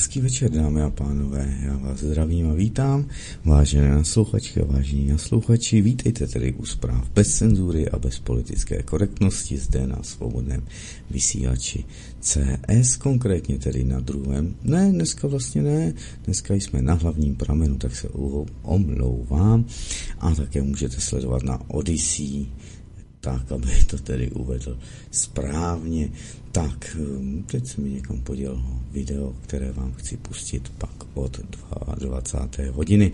hezký večer, dámy a pánové. Já vás zdravím a vítám. Vážené naslouchačky a vážení naslouchači, vítejte tedy u zpráv bez cenzury a bez politické korektnosti zde na svobodném vysílači CS, konkrétně tedy na druhém. Ne, dneska vlastně ne, dneska jsme na hlavním pramenu, tak se omlouvám. A také můžete sledovat na Odyssey, tak, aby to tedy uvedl správně. Tak, hm, teď se mi někam poděl video, které vám chci pustit pak od 20. hodiny.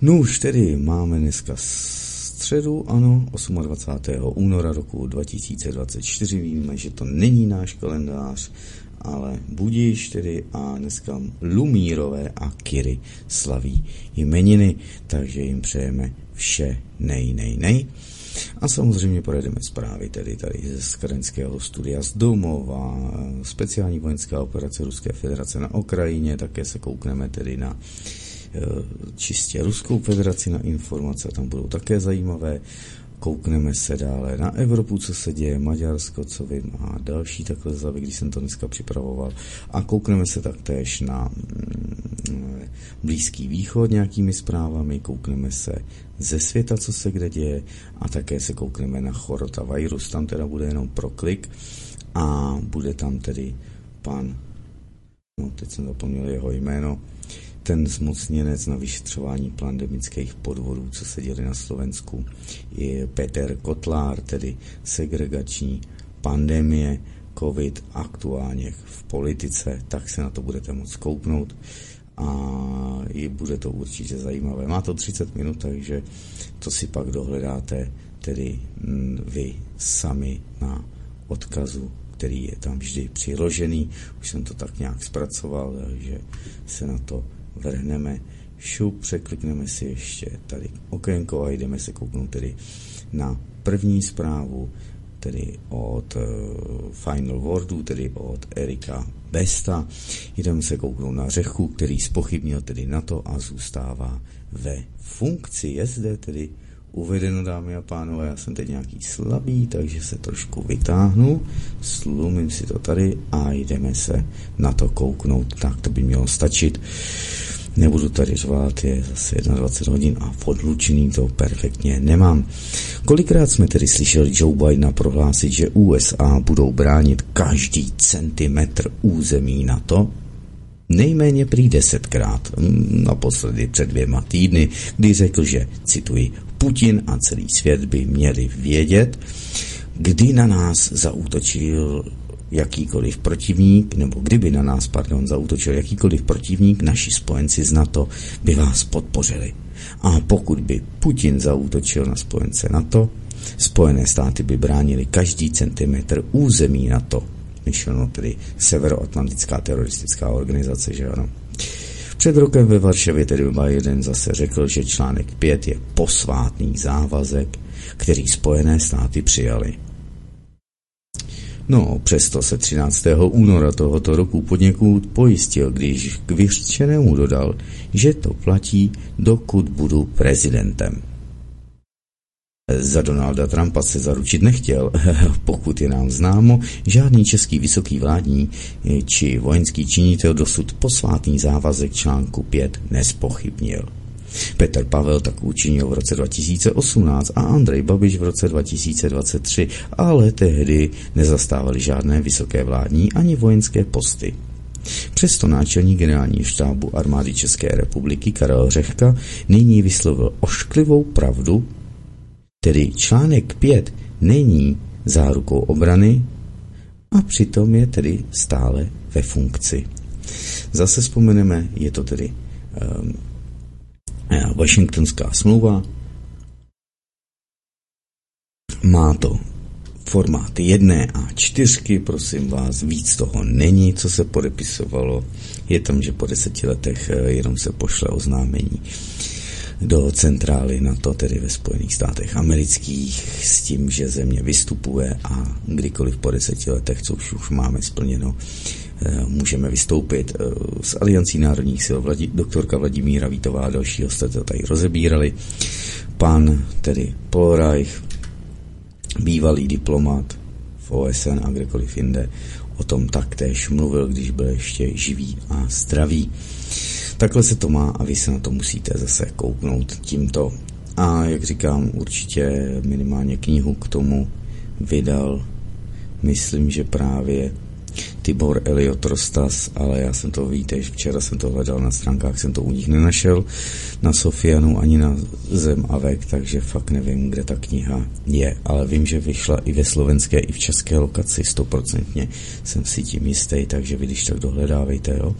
No už tedy máme dneska středu, ano, 28. února roku 2024. Víme, že to není náš kalendář, ale budíš tedy a dneska Lumírové a Kiry slaví jmeniny, takže jim přejeme vše nej, nej, nej. A samozřejmě projedeme zprávy tedy tady ze Skarenského studia z domova, speciální vojenská operace Ruské federace na Ukrajině, také se koukneme tedy na e, čistě Ruskou federaci na informace, tam budou také zajímavé. Koukneme se dále na Evropu, co se děje, Maďarsko, co vím, a další takhle zavy, když jsem to dneska připravoval. A koukneme se taktéž na mm, Blízký východ nějakými zprávami, koukneme se ze světa, co se kde děje. A také se koukneme na chorota virus, tam teda bude jenom pro klik a bude tam tedy pan, no teď jsem zapomněl jeho jméno, ten zmocněnec na vyšetřování pandemických podvodů, co se děli na Slovensku, je Peter Kotlár, tedy segregační pandemie, covid aktuálně v politice, tak se na to budete moct kouknout a i bude to určitě zajímavé. Má to 30 minut, takže to si pak dohledáte tedy mm, vy sami na odkazu, který je tam vždy přiložený. Už jsem to tak nějak zpracoval, takže se na to vrhneme. Šup, překlikneme si ještě tady okénko a jdeme se kouknout tedy na první zprávu, tedy od uh, Final Wordu, tedy od Erika Besta. Jdeme se kouknout na Řechu, který spochybnil tedy NATO a zůstává ve funkci. Je zde tedy uvedeno, dámy a pánové, já jsem teď nějaký slabý, takže se trošku vytáhnu, slumím si to tady a jdeme se na to kouknout, tak to by mělo stačit. Nebudu tady řvát, je zase 21 hodin a v odlučený to perfektně nemám. Kolikrát jsme tedy slyšeli Joe Bidena prohlásit, že USA budou bránit každý centimetr území na to, Nejméně prý desetkrát, naposledy před dvěma týdny, kdy řekl, že, cituji, Putin a celý svět by měli vědět, kdy na nás zaútočil jakýkoliv protivník, nebo kdyby na nás, pardon, zautočil jakýkoliv protivník, naši spojenci z NATO by vás podpořili. A pokud by Putin zautočil na spojence NATO, Spojené státy by bránili každý centimetr území NATO, myšleno tedy Severoatlantická teroristická organizace, že ano. Před rokem ve Varšavě tedy Biden zase řekl, že článek 5 je posvátný závazek, který Spojené státy přijali. No, přesto se 13. února tohoto roku podněkud pojistil, když k vyřčenému dodal, že to platí, dokud budu prezidentem. Za Donalda Trumpa se zaručit nechtěl, pokud je nám známo, žádný český vysoký vládní či vojenský činitel dosud posvátný závazek článku 5 nespochybnil. Petr Pavel tak učinil v roce 2018 a Andrej Babiš v roce 2023, ale tehdy nezastávali žádné vysoké vládní ani vojenské posty. Přesto náčelník generální štábu armády České republiky Karel Řehka nyní vyslovil ošklivou pravdu, tedy článek 5 není zárukou obrany a přitom je tedy stále ve funkci. Zase vzpomeneme, je to tedy um, Washingtonská smlouva. Má to formát jedné a čtyřky, prosím vás, víc toho není, co se podepisovalo. Je tam, že po deseti letech eh, jenom se pošle oznámení do centrály na to, tedy ve Spojených státech amerických, s tím, že země vystupuje a kdykoliv po deseti letech, co už, už máme splněno, můžeme vystoupit z eh, Aliancí národních sil. Vladi, doktorka Vladimíra Vítová a další hosté to tady rozebírali. Pan tedy Polreich, bývalý diplomat v OSN a kdekoliv jinde, o tom taktéž mluvil, když byl ještě živý a zdravý. Takhle se to má a vy se na to musíte zase kouknout tímto. A jak říkám, určitě minimálně knihu k tomu vydal, myslím, že právě Tibor Eliot Rostas, ale já jsem to, víte, včera jsem to hledal na stránkách, jsem to u nich nenašel, na Sofianu ani na Zem a Vek, takže fakt nevím, kde ta kniha je, ale vím, že vyšla i ve slovenské, i v české lokaci, stoprocentně jsem si tím jistý, takže vy když tak dohledávejte, jo.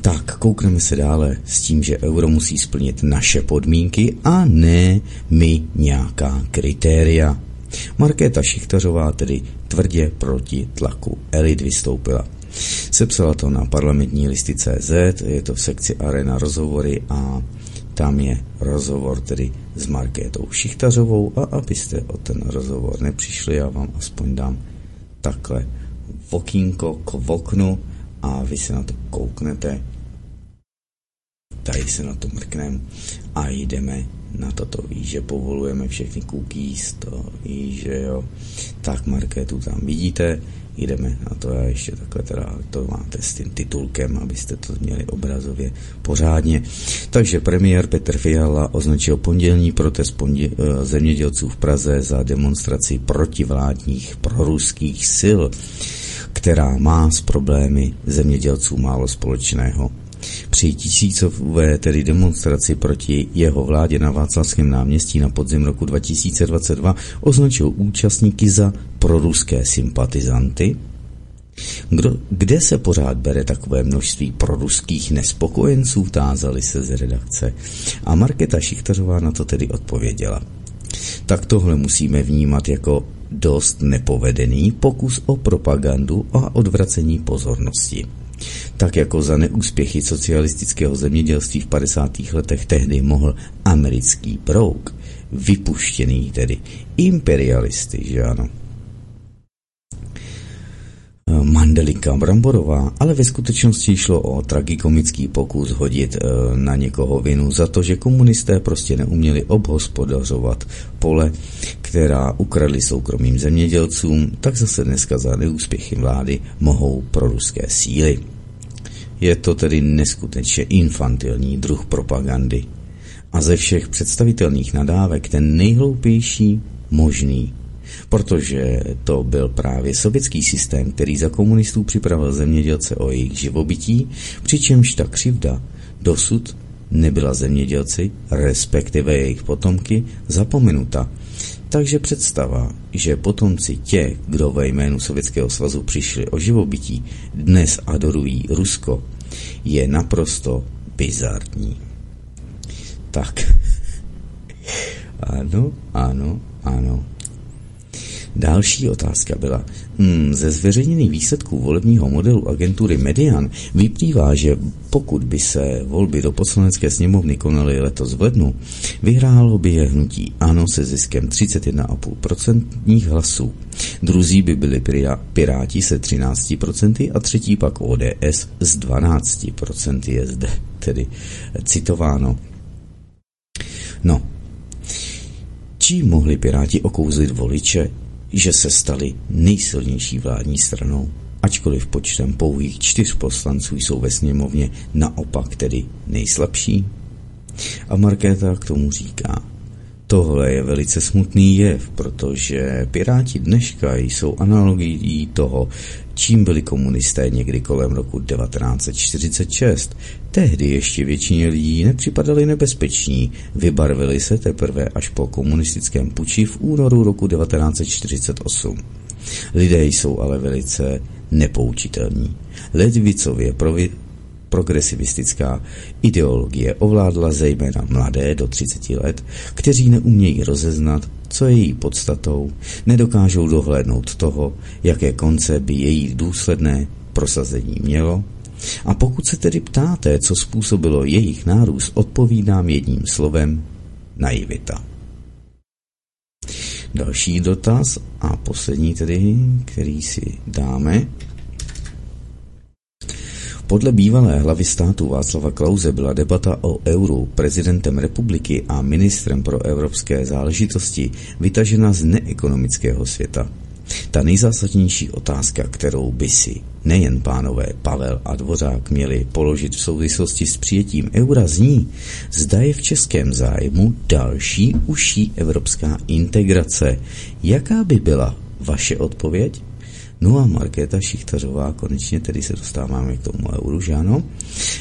Tak, koukneme se dále s tím, že euro musí splnit naše podmínky a ne my nějaká kritéria. Markéta Šichtařová tedy tvrdě proti tlaku elit vystoupila. Sepsala to na parlamentní listy CZ, je to v sekci Arena rozhovory a tam je rozhovor tedy s Markétou Šichtařovou a abyste o ten rozhovor nepřišli, já vám aspoň dám takhle vokínko k oknu a vy se na to kouknete. Tady se na to mrknem a jdeme na toto víš, že povolujeme všechny cookies, to víš, že jo. Tak marketu tam vidíte, jdeme na to, já ještě takhle teda to máte s tím titulkem, abyste to měli obrazově pořádně. Takže premiér Petr Fiala označil pondělní protest pondě- eh, zemědělců v Praze za demonstraci protivládních proruských sil, která má s problémy zemědělců málo společného. Při tisícové tedy demonstraci proti jeho vládě na Václavském náměstí na podzim roku 2022 označil účastníky za proruské sympatizanty, kdo, kde se pořád bere takové množství proruských nespokojenců, tázali se z redakce. A Marketa Šichtařová na to tedy odpověděla. Tak tohle musíme vnímat jako dost nepovedený pokus o propagandu a odvracení pozornosti. Tak jako za neúspěchy socialistického zemědělství v 50. letech tehdy mohl americký brouk, vypuštěný tedy imperialisty, že ano, Mandelika Bramborová, ale ve skutečnosti šlo o tragikomický pokus hodit e, na někoho vinu za to, že komunisté prostě neuměli obhospodařovat pole, která ukradli soukromým zemědělcům, tak zase dneska za neúspěchy vlády mohou pro ruské síly. Je to tedy neskutečně infantilní druh propagandy. A ze všech představitelných nadávek ten nejhloupější možný protože to byl právě sovětský systém, který za komunistů připravil zemědělce o jejich živobytí, přičemž ta křivda dosud nebyla zemědělci, respektive jejich potomky, zapomenuta. Takže představa, že potomci těch, kdo ve jménu Sovětského svazu přišli o živobytí, dnes adorují Rusko, je naprosto bizarní. Tak. Ano, ano, ano. Další otázka byla, hmm, ze zveřejněných výsledků volebního modelu agentury Median vyplývá, že pokud by se volby do poslanecké sněmovny konaly letos v lednu, vyhrálo by je hnutí ANO se ziskem 31,5% hlasů. Druzí by byli Piráti se 13% a třetí pak ODS s 12% je zde tedy citováno. No, čím mohli Piráti okouzlit voliče, že se stali nejsilnější vládní stranou, ačkoliv počtem pouhých čtyř poslanců jsou ve sněmovně naopak tedy nejslabší? A Markéta k tomu říká, tohle je velice smutný jev, protože Piráti dneška jsou analogií toho, čím byli komunisté někdy kolem roku 1946. Tehdy ještě většině lidí nepřipadali nebezpeční, vybarvili se teprve až po komunistickém puči v únoru roku 1948. Lidé jsou ale velice nepoučitelní. Ledvicově provi- progresivistická ideologie ovládla zejména mladé do 30 let, kteří neumějí rozeznat, co je její podstatou, nedokážou dohlédnout toho, jaké konce by její důsledné prosazení mělo. A pokud se tedy ptáte, co způsobilo jejich nárůst, odpovídám jedním slovem naivita. Další dotaz a poslední tedy, který si dáme, podle bývalé hlavy státu Václava Klauze byla debata o euru prezidentem republiky a ministrem pro evropské záležitosti vytažena z neekonomického světa. Ta nejzásadnější otázka, kterou by si nejen pánové Pavel a Dvořák měli položit v souvislosti s přijetím eura zní, zda je v českém zájmu další užší evropská integrace. Jaká by byla vaše odpověď? No a Markéta Šichtařová, konečně tedy se dostáváme k tomu euru, že ano?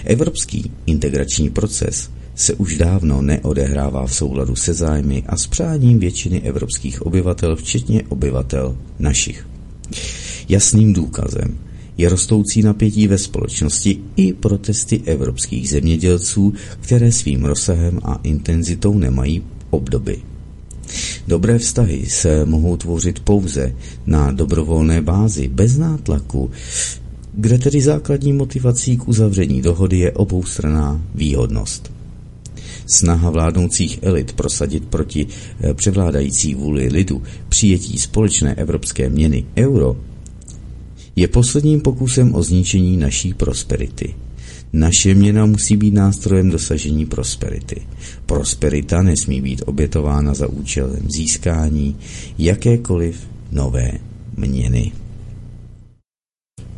Evropský integrační proces se už dávno neodehrává v souladu se zájmy a s přáním většiny evropských obyvatel, včetně obyvatel našich. Jasným důkazem je rostoucí napětí ve společnosti i protesty evropských zemědělců, které svým rozsahem a intenzitou nemají obdoby. Dobré vztahy se mohou tvořit pouze na dobrovolné bázi, bez nátlaku, kde tedy základní motivací k uzavření dohody je oboustraná výhodnost. Snaha vládnoucích elit prosadit proti eh, převládající vůli lidu přijetí společné evropské měny euro je posledním pokusem o zničení naší prosperity. Naše měna musí být nástrojem dosažení prosperity. Prosperita nesmí být obětována za účelem získání jakékoliv nové měny.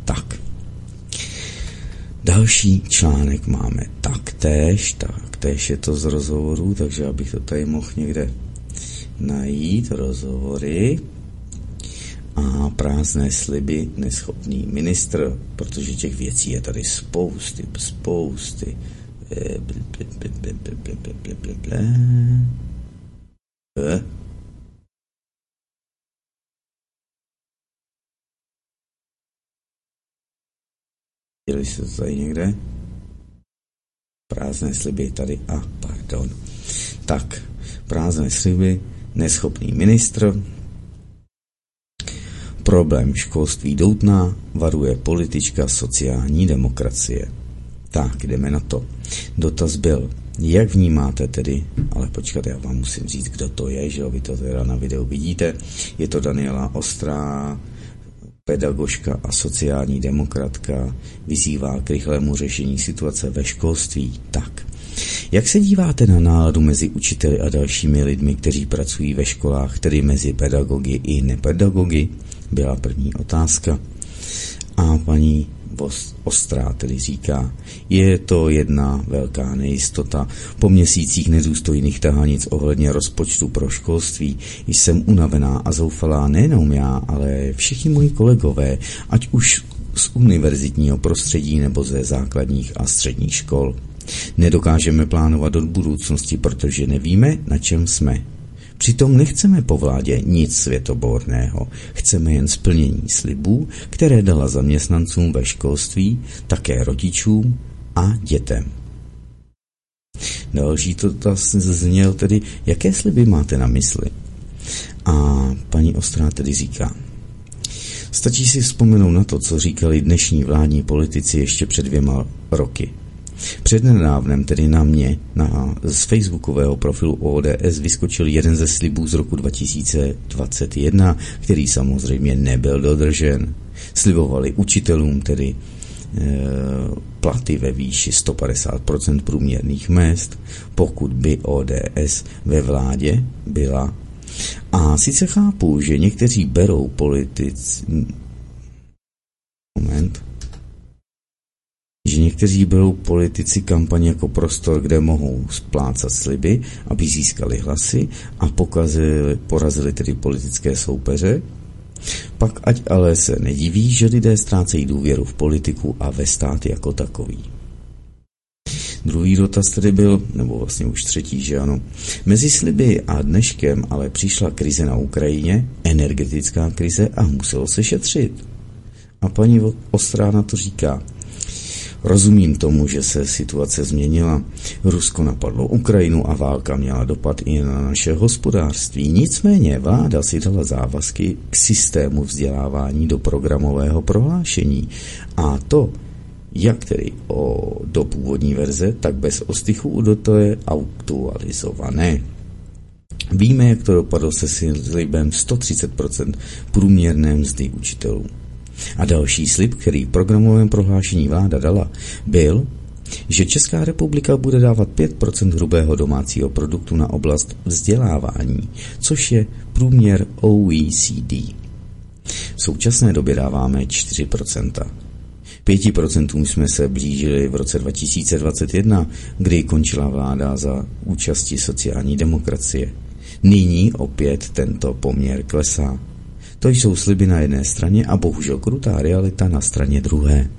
Tak. Další článek máme taktéž, taktéž je to z rozhovorů, takže abych to tady mohl někde najít, rozhovory a prázdné sliby neschopný ministr, protože těch věcí je tady spousty, spousty. Děli se to tady někde? Prázdné sliby tady. A, ah, pardon. Tak, prázdné sliby, neschopný ministr, Problém školství doutná varuje politička sociální demokracie. Tak, jdeme na to. Dotaz byl, jak vnímáte tedy, ale počkat, já vám musím říct, kdo to je, že vy to teda na videu vidíte. Je to Daniela Ostrá, pedagožka a sociální demokratka, vyzývá k rychlému řešení situace ve školství. Tak, jak se díváte na náladu mezi učiteli a dalšími lidmi, kteří pracují ve školách, tedy mezi pedagogy i nepedagogy? Byla první otázka. A paní Ostrá tedy říká, je to jedna velká nejistota. Po měsících nedůstojných tahanic ohledně rozpočtu pro školství jsem unavená a zoufalá nejenom já, ale všichni moji kolegové, ať už z univerzitního prostředí nebo ze základních a středních škol. Nedokážeme plánovat do budoucnosti, protože nevíme, na čem jsme. Přitom nechceme po vládě nic světoborného, chceme jen splnění slibů, které dala zaměstnancům ve školství, také rodičům a dětem. Další to zněl tedy, jaké sliby máte na mysli? A paní Ostrá tedy říká, stačí si vzpomenout na to, co říkali dnešní vládní politici ještě před dvěma roky. Přednedávnem tedy na mě na, z facebookového profilu ODS vyskočil jeden ze slibů z roku 2021, který samozřejmě nebyl dodržen. Slibovali učitelům tedy e, platy ve výši 150% průměrných mest, pokud by ODS ve vládě byla. A sice chápu, že někteří berou politici... Moment že někteří berou politici kampaň jako prostor, kde mohou splácat sliby, aby získali hlasy a pokazili, porazili tedy politické soupeře. Pak ať ale se nediví, že lidé ztrácejí důvěru v politiku a ve stát jako takový. Druhý dotaz tedy byl, nebo vlastně už třetí, že ano. Mezi sliby a dneškem ale přišla krize na Ukrajině, energetická krize a muselo se šetřit. A paní Ostrá na to říká, Rozumím tomu, že se situace změnila. Rusko napadlo Ukrajinu a válka měla dopad i na naše hospodářství. Nicméně vláda si dala závazky k systému vzdělávání do programového prohlášení. A to jak tedy o, do původní verze, tak bez ostychu do to je aktualizované. Víme, jak to dopadlo se slibem 130% průměrné mzdy učitelů. A další slib, který v programovém prohlášení vláda dala, byl, že Česká republika bude dávat 5% hrubého domácího produktu na oblast vzdělávání, což je průměr OECD. V současné době dáváme 4%. 5% jsme se blížili v roce 2021, kdy končila vláda za účasti sociální demokracie. Nyní opět tento poměr klesá. To jsou sliby na jedné straně a bohužel krutá realita na straně druhé.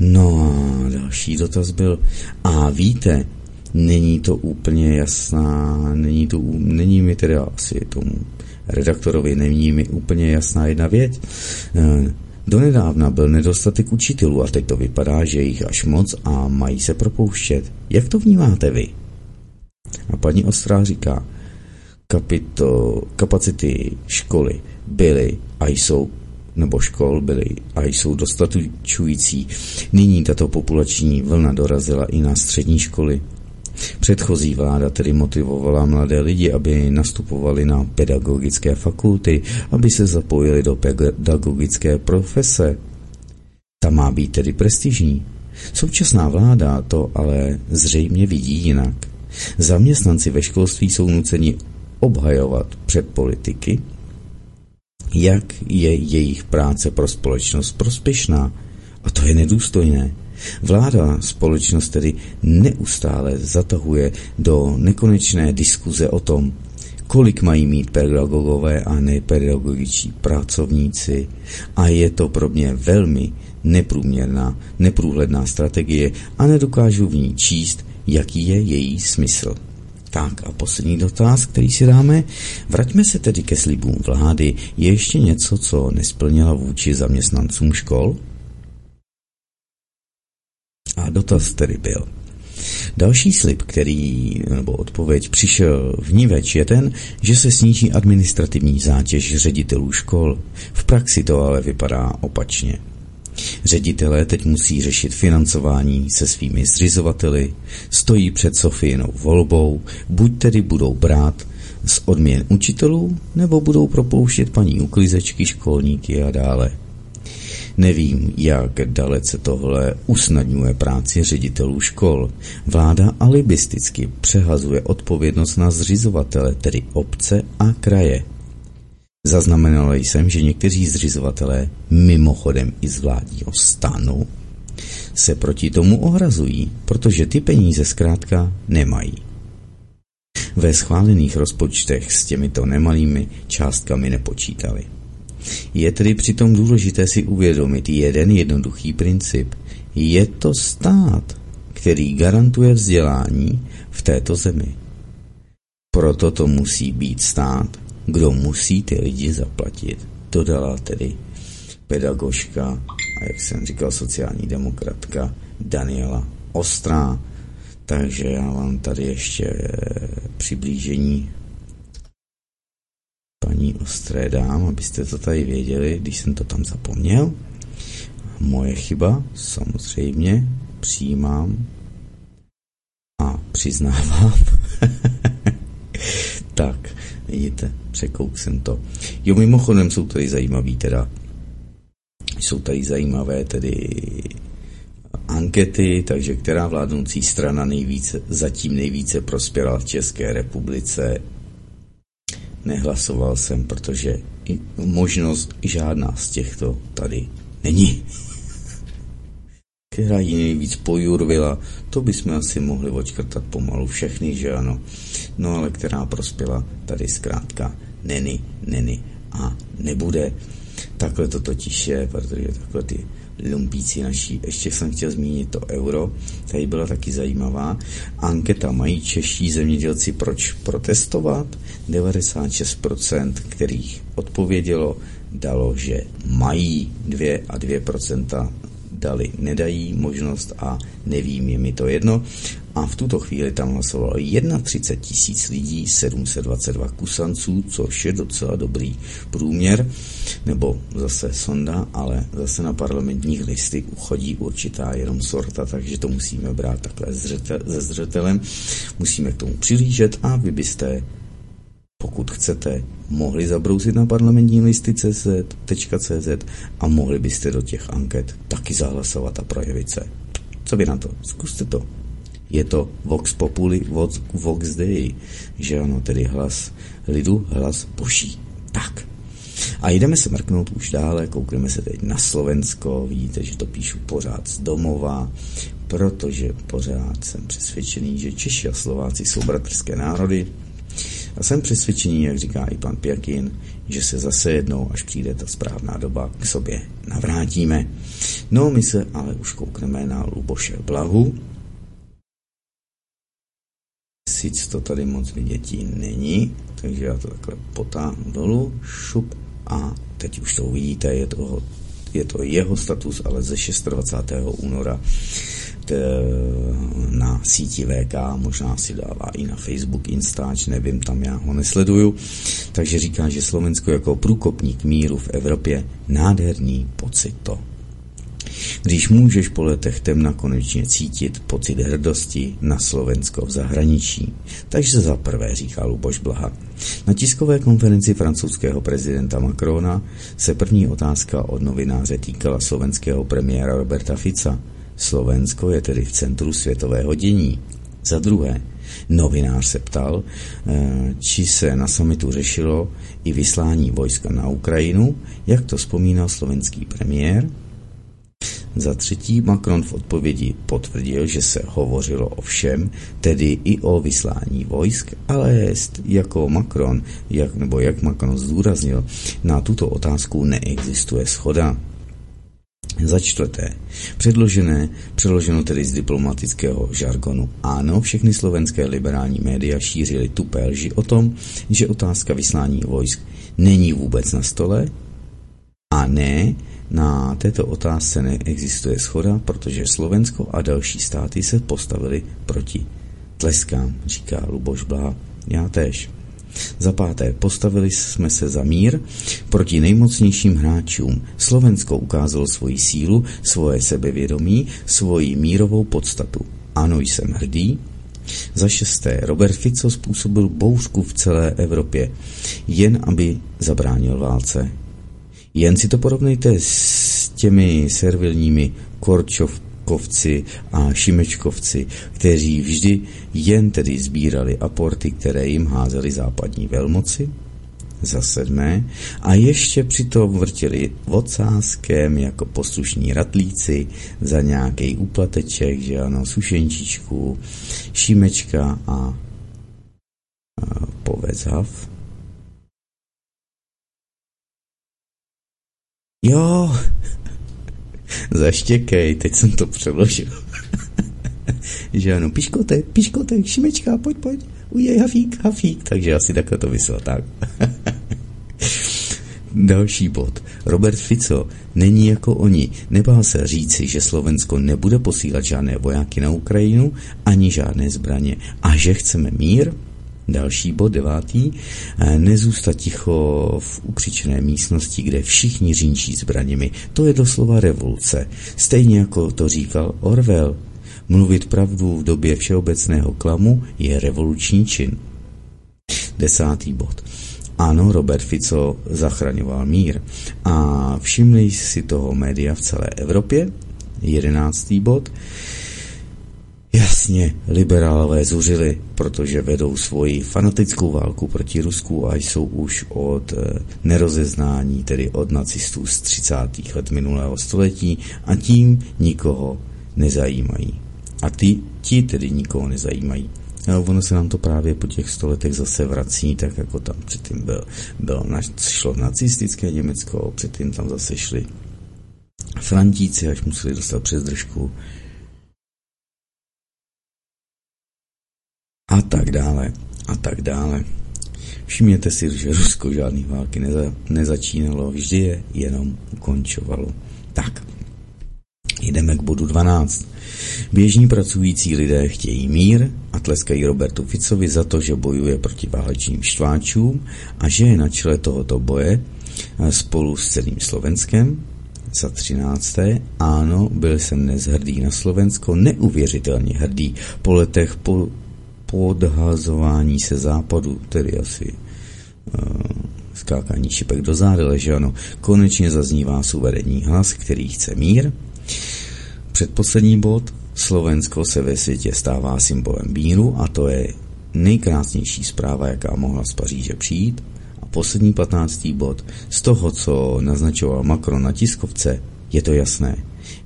No a další dotaz byl, a víte, není to úplně jasná, není, to, není mi teda asi tomu redaktorovi, není mi úplně jasná jedna věc. Eh, donedávna byl nedostatek učitelů a teď to vypadá, že jich až moc a mají se propouštět. Jak to vnímáte vy? A paní Ostrá říká, kapito, kapacity školy byly a jsou nebo škol byly a jsou dostačující. Nyní tato populační vlna dorazila i na střední školy. Předchozí vláda tedy motivovala mladé lidi, aby nastupovali na pedagogické fakulty, aby se zapojili do pedagogické profese. Ta má být tedy prestižní. Současná vláda to ale zřejmě vidí jinak. Zaměstnanci ve školství jsou nuceni obhajovat před politiky, jak je jejich práce pro společnost prospěšná. A to je nedůstojné. Vláda společnost tedy neustále zatahuje do nekonečné diskuze o tom, kolik mají mít pedagogové a nepedagogičtí pracovníci a je to pro mě velmi neprůměrná, neprůhledná strategie a nedokážu v ní číst, jaký je její smysl. Tak a poslední dotaz, který si dáme. Vraťme se tedy ke slibům vlády. Je ještě něco, co nesplnila vůči zaměstnancům škol? A dotaz tedy byl. Další slib, který, nebo odpověď přišel v ní več, je ten, že se sníží administrativní zátěž ředitelů škol. V praxi to ale vypadá opačně. Ředitelé teď musí řešit financování se svými zřizovateli, stojí před Sofijinou volbou, buď tedy budou brát z odměn učitelů, nebo budou propouštět paní uklizečky, školníky a dále. Nevím, jak dalece tohle usnadňuje práci ředitelů škol. Vláda alibisticky přehazuje odpovědnost na zřizovatele, tedy obce a kraje. Zaznamenal jsem, že někteří zřizovatelé, mimochodem i z vládního stanu, se proti tomu ohrazují, protože ty peníze zkrátka nemají. Ve schválených rozpočtech s těmito nemalými částkami nepočítali. Je tedy přitom důležité si uvědomit jeden jednoduchý princip. Je to stát, který garantuje vzdělání v této zemi. Proto to musí být stát, kdo musí ty lidi zaplatit. Dodala tedy pedagožka a jak jsem říkal sociální demokratka Daniela Ostrá. Takže já vám tady ještě přiblížení paní Ostré dám, abyste to tady věděli, když jsem to tam zapomněl. Moje chyba, samozřejmě, přijímám a přiznávám. tak, vidíte, překouk jsem to. Jo, mimochodem jsou tady zajímavý teda, jsou tady zajímavé tedy ankety, takže která vládnoucí strana nejvíce, zatím nejvíce prospěla v České republice. Nehlasoval jsem, protože možnost žádná z těchto tady není. Která ji nejvíc pojurvila, to bychom asi mohli očkrtat pomalu všechny, že ano. No ale která prospěla, tady zkrátka neny, neny a nebude. Takhle to totiž je, protože takhle ty lumpíci naší. Ještě jsem chtěl zmínit to euro, tady byla taky zajímavá. Anketa mají čeští zemědělci proč protestovat? 96%, kterých odpovědělo, dalo, že mají 2 a 2% dali, nedají možnost a nevím, je mi to jedno. A v tuto chvíli tam hlasovalo 31 tisíc lidí, 722 kusanců, což je docela dobrý průměr, nebo zase sonda, ale zase na parlamentních listy uchodí určitá jenom sorta, takže to musíme brát takhle ze zřetelem. Musíme k tomu přilížet a vy byste pokud chcete, mohli zabrousit na parlamentní listy CZ.cz a mohli byste do těch anket taky zahlasovat a projevit se. Co by na to? Zkuste to. Je to Vox Populi, Vox, Vox Dei, že ano, tedy hlas lidu, hlas boží. Tak. A jdeme se mrknout už dále, koukneme se teď na Slovensko, vidíte, že to píšu pořád z domova, protože pořád jsem přesvědčený, že Češi a Slováci jsou bratrské národy, a jsem přesvědčený, jak říká i pan Pěkin, že se zase jednou, až přijde ta správná doba, k sobě navrátíme. No, my se ale už koukneme na Luboše Blahu. To tady moc vidětí není, takže já to takhle potáhnu dolů, šup a teď už to uvidíte, je to, je to jeho status, ale ze 26. února na síti VK, možná si dává i na Facebook, Instač, nevím, tam já ho nesleduju. Takže říká, že Slovensko jako průkopník míru v Evropě nádherný pocit to. Když můžeš po letech temna konečně cítit pocit hrdosti na Slovensko v zahraničí. Takže za prvé, říká Luboš Blaha. Na tiskové konferenci francouzského prezidenta Macrona se první otázka od novináře týkala slovenského premiéra Roberta Fica. Slovensko je tedy v centru světového dění. Za druhé, novinář se ptal, eh, či se na samitu řešilo i vyslání vojska na Ukrajinu, jak to vzpomínal slovenský premiér. Za třetí Macron v odpovědi potvrdil, že se hovořilo o všem, tedy i o vyslání vojsk, ale jako Macron, jak, nebo jak Macron zdůraznil, na tuto otázku neexistuje schoda. Za čtvrté, předložené, přeloženo tedy z diplomatického žargonu. Ano, všechny slovenské liberální média šířily tupé lži o tom, že otázka vyslání vojsk není vůbec na stole a ne, na této otázce neexistuje schoda, protože Slovensko a další státy se postavili proti. Tleskám, říká Luboš Blá. Já též. Za páté, postavili jsme se za mír proti nejmocnějším hráčům. Slovensko ukázalo svoji sílu, svoje sebevědomí, svoji mírovou podstatu. Ano, jsem hrdý. Za šesté, Robert Fico způsobil bouřku v celé Evropě, jen aby zabránil válce. Jen si to porovnejte s těmi servilními Korčov, Kovci a Šimečkovci, kteří vždy jen tedy sbírali aporty, které jim házeli západní velmoci, za sedmé, a ještě přitom vrtili ocáskem jako poslušní ratlíci za nějaký úplateček, že ano, sušenčičku, šimečka a, a. Jo, Zaštěkej, teď jsem to přeložil. že ano, piškote, piškote, šimečka, pojď, pojď, ujej, hafík, hafík. Takže asi takhle to vysel, tak. Další bod. Robert Fico není jako oni. Nebál se říci, že Slovensko nebude posílat žádné vojáky na Ukrajinu ani žádné zbraně a že chceme mír, Další bod, devátý. Eh, nezůstat ticho v ukřičené místnosti, kde všichni řinčí zbraněmi. To je doslova revoluce. Stejně jako to říkal Orwell. Mluvit pravdu v době všeobecného klamu je revoluční čin. Desátý bod. Ano, Robert Fico zachraňoval mír. A všimli si toho média v celé Evropě. Jedenáctý bod. Jasně, liberálové zuřili, protože vedou svoji fanatickou válku proti Rusku a jsou už od eh, nerozeznání, tedy od nacistů z 30. let minulého století a tím nikoho nezajímají. A ty, ti tedy nikoho nezajímají. A ono se nám to právě po těch stoletech zase vrací, tak jako tam předtím byl, bylo, šlo nacistické Německo, předtím tam zase šli Frantíci, až museli dostat přes držku a tak dále a tak dále. Všimněte si, že Rusko žádný války neza, nezačínalo, vždy je jenom ukončovalo. Tak, jdeme k bodu 12. Běžní pracující lidé chtějí mír a tleskají Robertu Ficovi za to, že bojuje proti válečným štváčům a že je na čele tohoto boje spolu s celým Slovenskem. Za třinácté, ano, byl jsem dnes hrdý na Slovensko, neuvěřitelně hrdý po letech po podhazování se západu, tedy asi uh, skákání šipek do zádele, že ano, konečně zaznívá suverénní hlas, který chce mír. Předposlední bod, Slovensko se ve světě stává symbolem míru a to je nejkrásnější zpráva, jaká mohla z Paříže přijít. A poslední 15. bod. Z toho, co naznačoval Macron na tiskovce, je to jasné.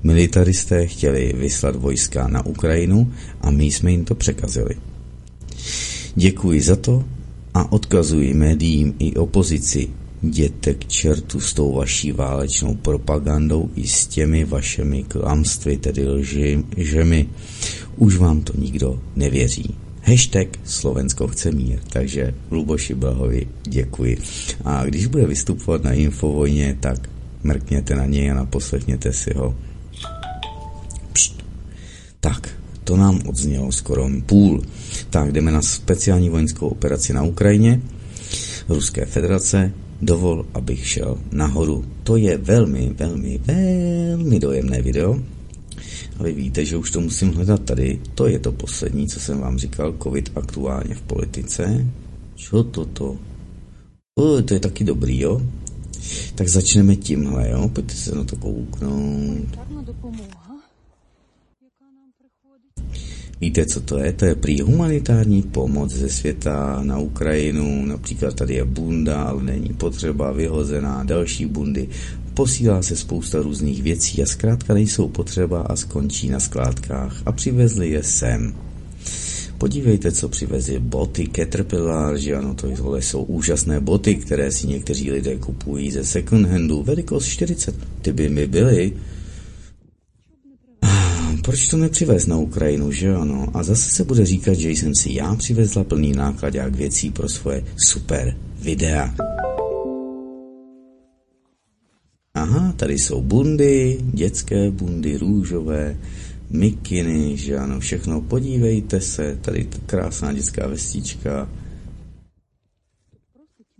Militaristé chtěli vyslat vojska na Ukrajinu a my jsme jim to překazili. Děkuji za to a odkazuji médiím i opozici. Jděte k čertu s tou vaší válečnou propagandou i s těmi vašemi klamstvy, tedy lžemi. Už vám to nikdo nevěří. Hashtag Slovensko chce mír, takže Luboši Blahovi děkuji. A když bude vystupovat na Infovojně, tak mrkněte na něj a naposlechněte si ho. Pšt. Tak, to nám odznělo skoro půl. Tak, jdeme na speciální vojenskou operaci na Ukrajině. Ruské federace, dovol, abych šel nahoru. To je velmi, velmi, velmi dojemné video. A vy víte, že už to musím hledat tady. To je to poslední, co jsem vám říkal, covid aktuálně v politice. Co toto? O, to je taky dobrý, jo? Tak začneme tímhle, jo? Pojďte se na to kouknout. Víte, co to je? To je prý humanitární pomoc ze světa na Ukrajinu. Například tady je bunda, ale není potřeba, vyhozená, další bundy. Posílá se spousta různých věcí a zkrátka nejsou potřeba a skončí na skládkách. A přivezli je sem. Podívejte, co přivezli boty Caterpillar, že ano, to jsou úžasné boty, které si někteří lidé kupují ze second handu, velikost 40. Ty by mi byly, proč to nepřivez na Ukrajinu, že ano? A zase se bude říkat, že jsem si já přivezla plný nákladák věcí pro svoje super videa. Aha, tady jsou bundy, dětské bundy, růžové, mikiny, že ano, všechno. Podívejte se, tady krásná dětská vestička.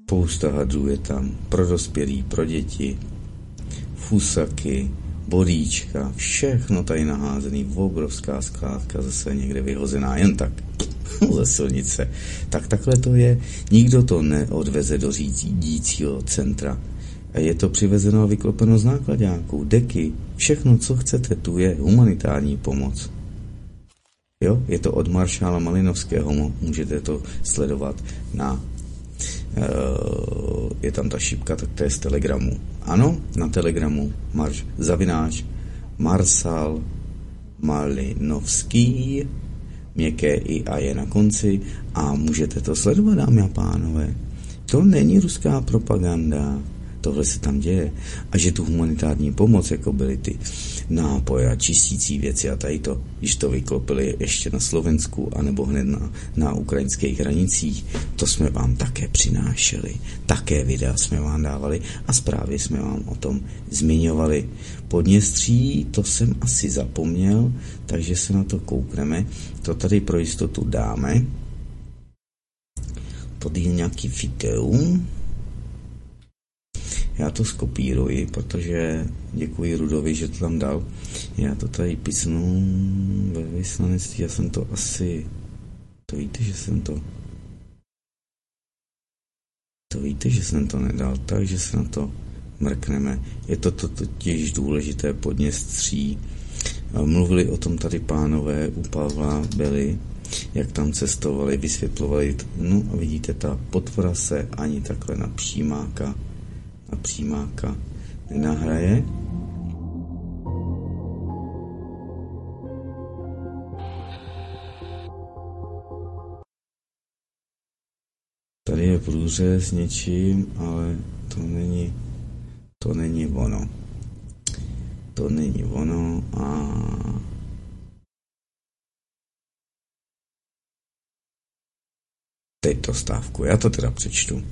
Spousta hadrů je tam, pro dospělí, pro děti, fusaky, bodíčka, všechno tady naházený, obrovská skládka zase někde vyhozená, jen tak ze silnice. Tak takhle to je, nikdo to neodveze do řídícího centra. Je to přivezeno a vyklopeno z nákladňáků, deky, všechno, co chcete, tu je humanitární pomoc. Jo, je to od maršála Malinovského, můžete to sledovat na je tam ta šipka, tak to je z Telegramu. Ano, na Telegramu marš, zavináč Marsal Malinovský, měkké i a je na konci a můžete to sledovat, dámy a pánové. To není ruská propaganda tohle se tam děje a že tu humanitární pomoc, jako byly ty nápoje a čistící věci a tady to, když to vyklopili ještě na Slovensku anebo hned na, na ukrajinských hranicích, to jsme vám také přinášeli, také videa jsme vám dávali a zprávy jsme vám o tom zmiňovali. Podněstří, to jsem asi zapomněl, takže se na to koukneme. To tady pro jistotu dáme. Tady je nějaký videum. Já to skopíruji, protože děkuji Rudovi, že to tam dal. Já to tady písnu ve vyslanectví. Já jsem to asi... To víte, že jsem to... To víte, že jsem to nedal, takže se na to mrkneme. Je to, to totiž důležité podněstří. Mluvili o tom tady pánové u Pavla byli, jak tam cestovali, vysvětlovali. No a vidíte, ta potvora se ani takhle na přímáka a přímáka nenahraje. Tady je průře s něčím, ale to není, to není ono. To není ono a teď to stávku. Já to teda přečtu.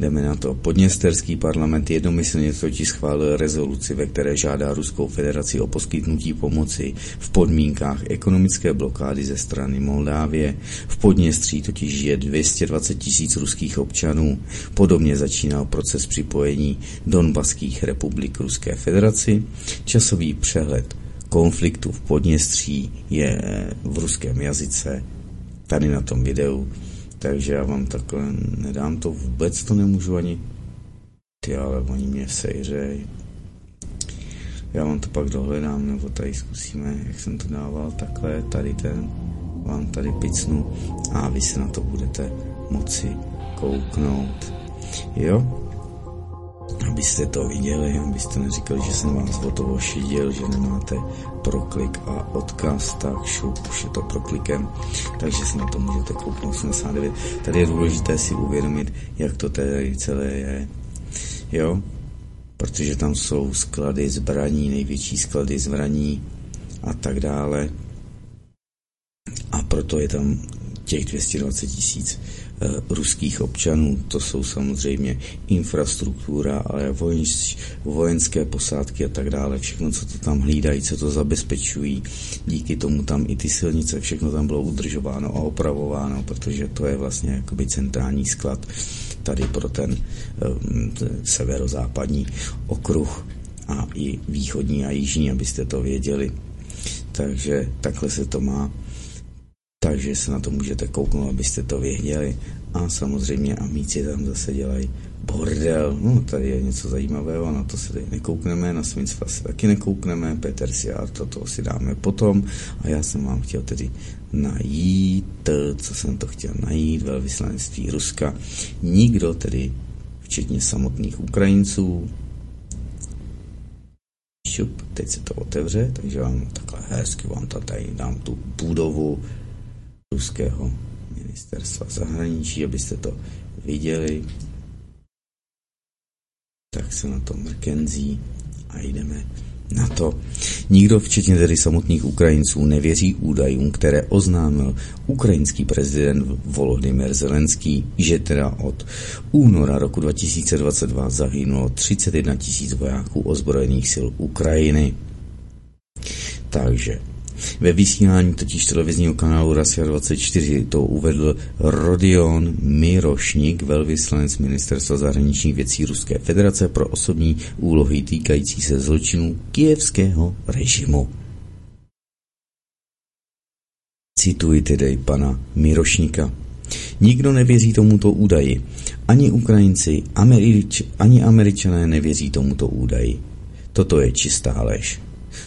Jdeme na to. Podněsterský parlament jednomyslně totiž schválil rezoluci, ve které žádá Ruskou federaci o poskytnutí pomoci v podmínkách ekonomické blokády ze strany Moldávie. V Podněstří totiž žije 220 tisíc ruských občanů. Podobně začínal proces připojení Donbaských republik Ruské federaci. Časový přehled konfliktu v Podněstří je v ruském jazyce tady na tom videu takže já vám takhle nedám to vůbec, to nemůžu ani. Ty, ale oni mě sejřej. Já vám to pak dohledám, nebo tady zkusíme, jak jsem to dával, takhle, tady ten, vám tady picnu a vy se na to budete moci kouknout. Jo? Abyste to viděli, abyste neříkali, že jsem vás o toho šidil, že nemáte proklik a odkaz, tak šup, už je to proklikem, takže si na to můžete kouknout 89. Tady je důležité si uvědomit, jak to tady celé je. Jo? Protože tam jsou sklady zbraní, největší sklady zbraní a tak dále. A proto je tam těch 220 tisíc ruských občanů. To jsou samozřejmě infrastruktura, ale vojenské posádky a tak dále. Všechno, co to tam hlídají, co to zabezpečují. Díky tomu tam i ty silnice, všechno tam bylo udržováno a opravováno, protože to je vlastně jakoby centrální sklad tady pro ten, eh, severozápadní okruh a i východní a jižní, abyste to věděli. Takže takhle se to má takže se na to můžete kouknout, abyste to věděli. A samozřejmě amici tam zase dělají bordel. No, tady je něco zajímavého, na to se tady nekoukneme, na Svincva se taky nekoukneme, Peter Siar, toto si dáme potom. A já jsem vám chtěl tedy najít, co jsem to chtěl najít, velvyslanectví Ruska. Nikdo tedy, včetně samotných Ukrajinců, šup, teď se to otevře, takže vám takhle hezky vám tady dám tu budovu ruského ministerstva zahraničí, abyste to viděli. Tak se na to mrkenzí a jdeme na to. Nikdo, včetně tedy samotných Ukrajinců, nevěří údajům, které oznámil ukrajinský prezident Volodymyr Zelenský, že teda od února roku 2022 zahynulo 31 tisíc vojáků ozbrojených sil Ukrajiny. Takže ve vysílání totiž televizního kanálu Rasia 24 to uvedl Rodion Mirošnik, velvyslanec Ministerstva zahraničních věcí Ruské federace pro osobní úlohy týkající se zločinů kijevského režimu. Cituji tedy pana Mirošníka. Nikdo nevěří tomuto údaji. Ani Ukrajinci, Američ, ani Američané nevěří tomuto údaji. Toto je čistá lež.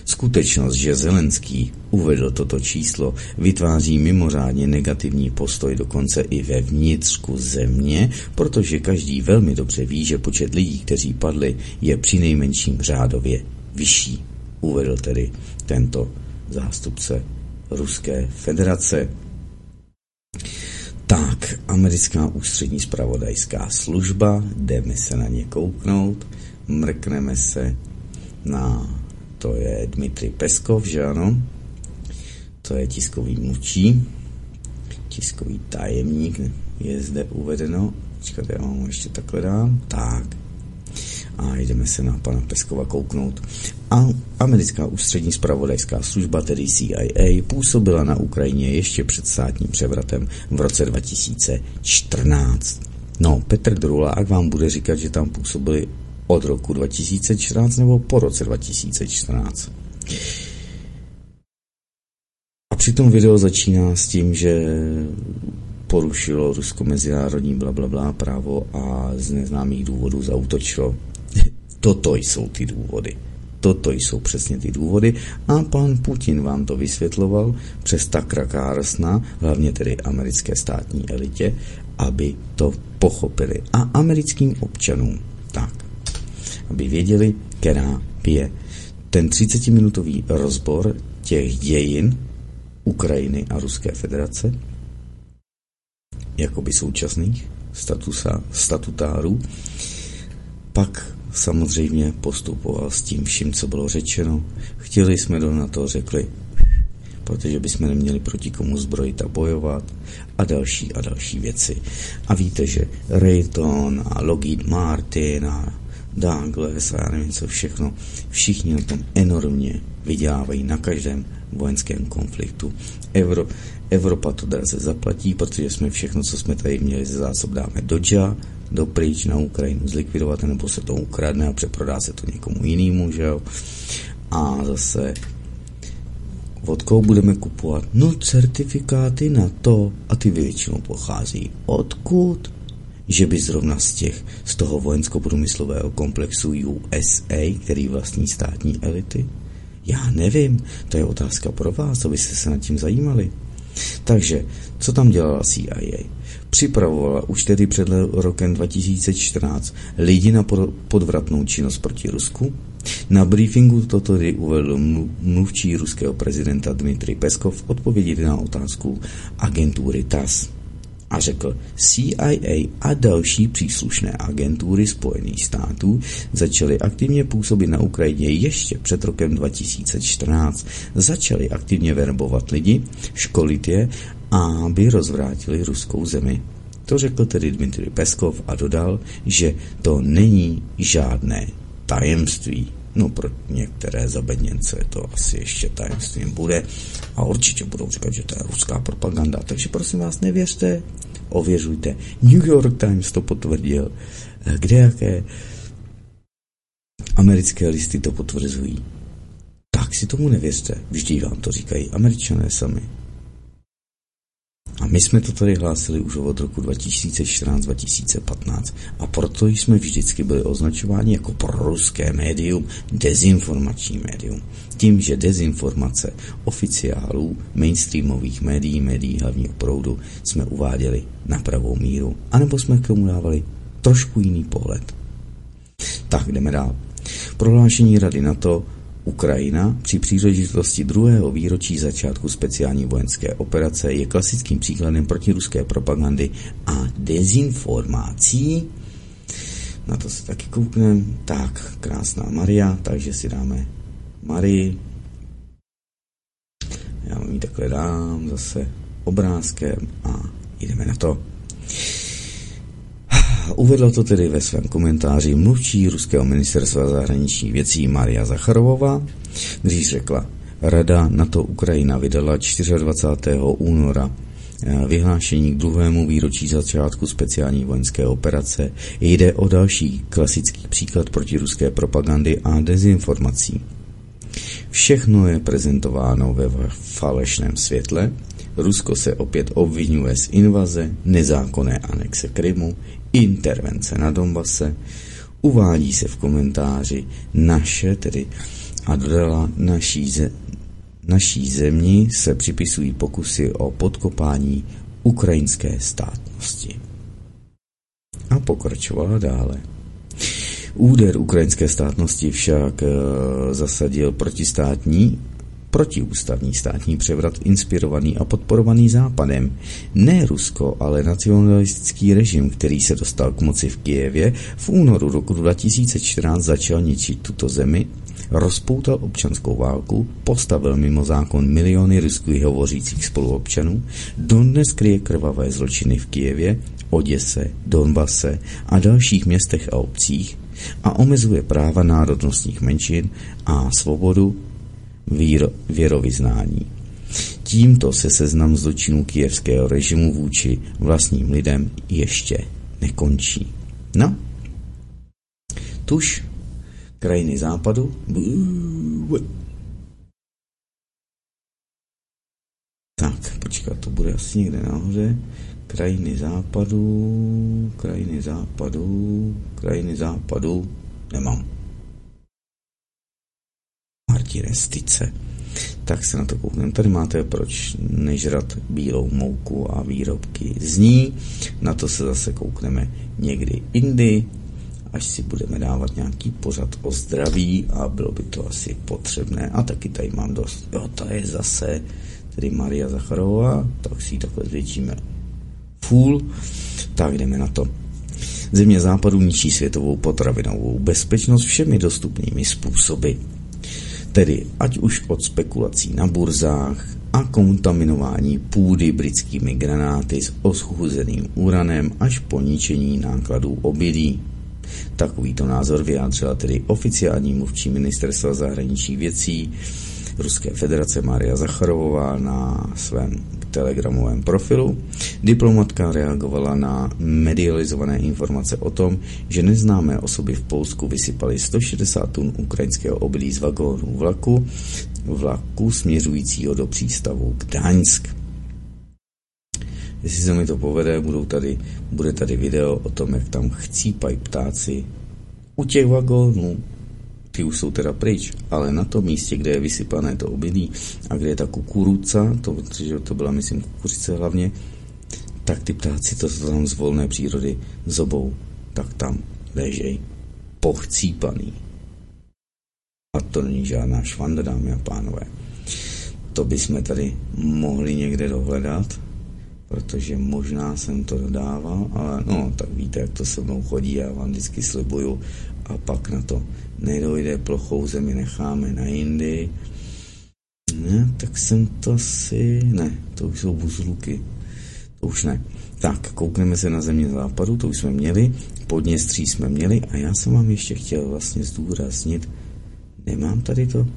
Skutečnost, že Zelenský uvedl toto číslo, vytváří mimořádně negativní postoj dokonce i ve vnitřku země, protože každý velmi dobře ví, že počet lidí, kteří padli, je při nejmenším řádově vyšší, uvedl tedy tento zástupce Ruské federace. Tak, americká ústřední spravodajská služba, jdeme se na ně kouknout, mrkneme se na to je Dmitry Peskov, že ano? To je tiskový mluvčí, tiskový tajemník, je zde uvedeno. Počkat, já vám ještě takhle dám. Tak. A jdeme se na pana Peskova kouknout. A americká ústřední spravodajská služba, tedy CIA, působila na Ukrajině ještě před státním převratem v roce 2014. No, Petr Drulák vám bude říkat, že tam působili od roku 2014 nebo po roce 2014. A přitom video začíná s tím, že porušilo Rusko mezinárodní blablabla bla, bla, právo a z neznámých důvodů zautočilo. Toto jsou ty důvody. Toto jsou přesně ty důvody a pan Putin vám to vysvětloval přes Takra Carsona, hlavně tedy americké státní elitě, aby to pochopili. A americkým občanům tak aby věděli, která je. Ten 30-minutový rozbor těch dějin Ukrajiny a Ruské federace, jakoby současných statusa, statutárů, pak samozřejmě postupoval s tím vším, co bylo řečeno. Chtěli jsme do na to, řekli, protože bychom neměli proti komu zbrojit a bojovat a další a další věci. A víte, že Rayton a Lockheed Martin a Douglas a já nevím co všechno, všichni na tom enormně vydělávají na každém vojenském konfliktu. Evro, Evropa to draze zaplatí, protože jsme všechno, co jsme tady měli ze zásob, dáme do dža, do pryč na Ukrajinu zlikvidovat, nebo se to ukradne a přeprodá se to někomu jinému, že jo. A zase od koho budeme kupovat? No certifikáty na to a ty většinou pochází odkud? Že by zrovna z těch, z toho vojensko-průmyslového komplexu USA, který vlastní státní elity? Já nevím, to je otázka pro vás, abyste se nad tím zajímali. Takže, co tam dělala CIA? připravovala už tedy před rokem 2014 lidi na podvratnou činnost proti Rusku. Na briefingu toto tedy uvedl mluvčí ruského prezidenta Dmitry Peskov odpovědi na otázku agentury TAS a řekl, CIA a další příslušné agentury Spojených států začaly aktivně působit na Ukrajině ještě před rokem 2014. Začaly aktivně verbovat lidi, školit je, aby rozvrátili ruskou zemi. To řekl tedy Dmitry Peskov a dodal, že to není žádné tajemství. No pro některé zabedněnce to asi ještě tajemstvím bude a určitě budou říkat, že to je ruská propaganda. Takže prosím vás, nevěřte, ověřujte. New York Times to potvrdil. Kde jaké americké listy to potvrzují. Tak si tomu nevěřte. Vždy vám to říkají američané sami. A my jsme to tady hlásili už od roku 2014-2015 a proto jsme vždycky byli označováni jako proruské médium, dezinformační médium. Tím, že dezinformace oficiálů, mainstreamových médií, médií hlavního proudu jsme uváděli na pravou míru, anebo jsme k tomu dávali trošku jiný pohled. Tak jdeme dál. Prohlášení Rady na to Ukrajina při příležitosti druhého výročí začátku speciální vojenské operace je klasickým příkladem protiruské propagandy a dezinformací. Na to se taky koukneme. Tak, krásná Maria, takže si dáme Marii. Já vám ji takhle dám zase obrázkem a jdeme na to. Uvedla to tedy ve svém komentáři mluvčí ruského ministerstva zahraničních věcí Maria Zacharovová, když řekla, Rada NATO Ukrajina vydala 24. února eh, vyhlášení k druhému výročí začátku speciální vojenské operace. Jde o další klasický příklad proti ruské propagandy a dezinformací. Všechno je prezentováno ve falešném světle. Rusko se opět obvinuje z invaze, nezákonné anexe Krymu, intervence na Donbase, uvádí se v komentáři naše, tedy a dodala naší, ze, naší zemí se připisují pokusy o podkopání ukrajinské státnosti. A pokračovala dále. Úder ukrajinské státnosti však e, zasadil protistátní protiústavní státní převrat inspirovaný a podporovaný Západem. Ne Rusko, ale nacionalistický režim, který se dostal k moci v Kijevě, v únoru roku 2014 začal ničit tuto zemi, rozpoutal občanskou válku, postavil mimo zákon miliony ruských hovořících spoluobčanů, dodnes kryje krvavé zločiny v Kijevě, Oděse, Donbase a dalších městech a obcích a omezuje práva národnostních menšin a svobodu víro, věrovyznání. Tímto se seznam zločinů kijevského režimu vůči vlastním lidem ještě nekončí. No, tuž krajiny západu tak, počkat, to bude asi někde nahoře. Krajiny západu, krajiny západu, krajiny západu, nemám martirestice. Tak se na to koukneme. Tady máte, proč nežrat bílou mouku a výrobky z ní. Na to se zase koukneme někdy jindy, až si budeme dávat nějaký pořad o zdraví a bylo by to asi potřebné. A taky tady mám dost. Jo, to je zase tedy Maria Zacharová, tak si ji takhle zvětšíme full. Tak jdeme na to. Země západu ničí světovou potravinovou bezpečnost všemi dostupnými způsoby. Tedy ať už od spekulací na burzách a kontaminování půdy britskými granáty s oschuzeným uranem až po ničení nákladů obilí. Takovýto názor vyjádřila tedy oficiální mluvčí ministerstva zahraničních věcí Ruské federace Maria Zacharovová na svém telegramovém profilu. Diplomatka reagovala na medializované informace o tom, že neznámé osoby v Polsku vysypaly 160 tun ukrajinského obilí z vagónů vlaku, vlaku směřujícího do přístavu Gdaňsk. Jestli se mi to povede, budou tady, bude tady video o tom, jak tam chcípají ptáci u těch vagónů ty už jsou teda pryč, ale na tom místě, kde je vysypané to obilí a kde je ta kukuruca, to, protože to byla, myslím, kukuřice hlavně, tak ty ptáci to tam z volné přírody zobou, tak tam ležej pochcípaný. A to není žádná švanda, dámy a pánové. To bychom tady mohli někde dohledat, protože možná jsem to dodával, ale no, tak víte, jak to se mnou chodí, já vám vždycky slibuju a pak na to nedojde, plochou zemi necháme na jindy. Ne, tak jsem to si... Ne, to už jsou buzluky. To už ne. Tak, koukneme se na země západu, to už jsme měli, Podněstří jsme měli a já jsem vám ještě chtěl vlastně zdůraznit, nemám tady to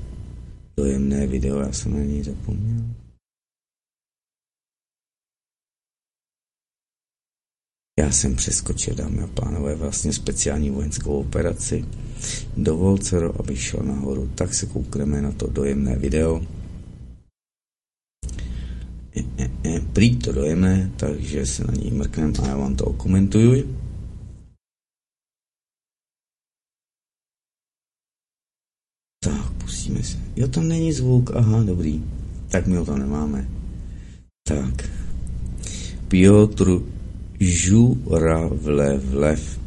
dojemné video, já jsem na něj zapomněl. Já jsem přeskočil, dámy a pánové, vlastně speciální vojenskou operaci. Dovolte, abych šel nahoru, tak se koukneme na to dojemné video. E, e, e, prý to dojemné, takže se na něj mrknem a já vám to okomentuju. Tak, pustíme se. Jo, tam není zvuk, aha, dobrý. Tak my ho tam nemáme. Tak. Piotr Žuravlevlev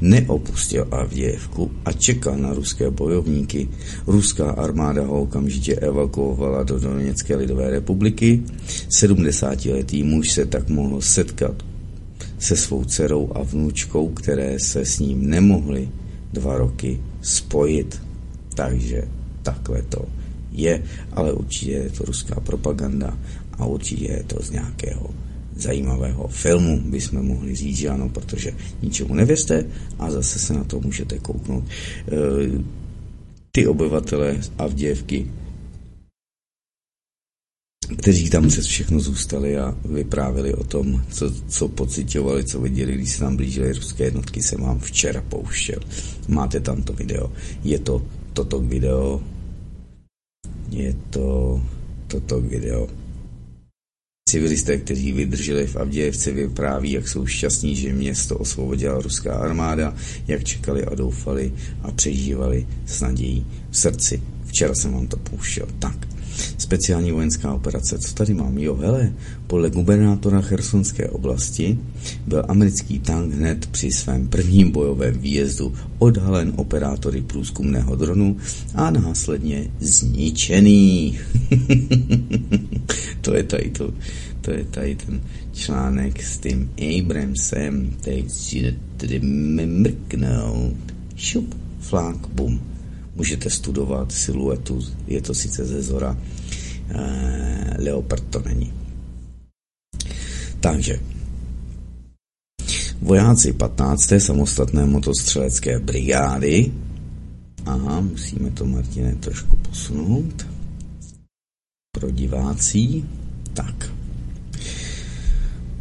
neopustil Avdějevku a čekal na ruské bojovníky. Ruská armáda ho okamžitě evakuovala do Doněcké lidové republiky. 70-letý muž se tak mohl setkat se svou dcerou a vnučkou, které se s ním nemohly dva roky spojit. Takže takhle to je, ale určitě je to ruská propaganda a určitě je to z nějakého zajímavého filmu, bychom mohli říct, že ano, protože ničemu nevěřte a zase se na to můžete kouknout. E, ty obyvatele Avděvky, kteří tam přes všechno zůstali a vyprávěli o tom, co, co pocitovali, co viděli, když se tam blížily ruské jednotky, jsem vám včera pouštěl. Máte tam to video. Je to toto video. Je to toto video Civilisté, kteří vydrželi v Avdějevce, vypráví, jak jsou šťastní, že město osvobodila ruská armáda, jak čekali a doufali a přežívali s nadějí v srdci. Včera jsem vám to pouštěl. Tak, Speciální vojenská operace, co tady mám? Jo, hele, podle gubernátora Chersonské oblasti byl americký tank hned při svém prvním bojovém výjezdu odhalen operátory průzkumného dronu a následně zničený. to je tady to, to je tady ten článek s tím Abramsem, teď si tedy mrknout. Šup, flák, bum můžete studovat siluetu, je to sice ze zora, eh, Leopard to není. Takže vojáci 15. samostatné motostřelecké brigády Aha, musíme to, Martine, trošku posunout. Pro divácí. Tak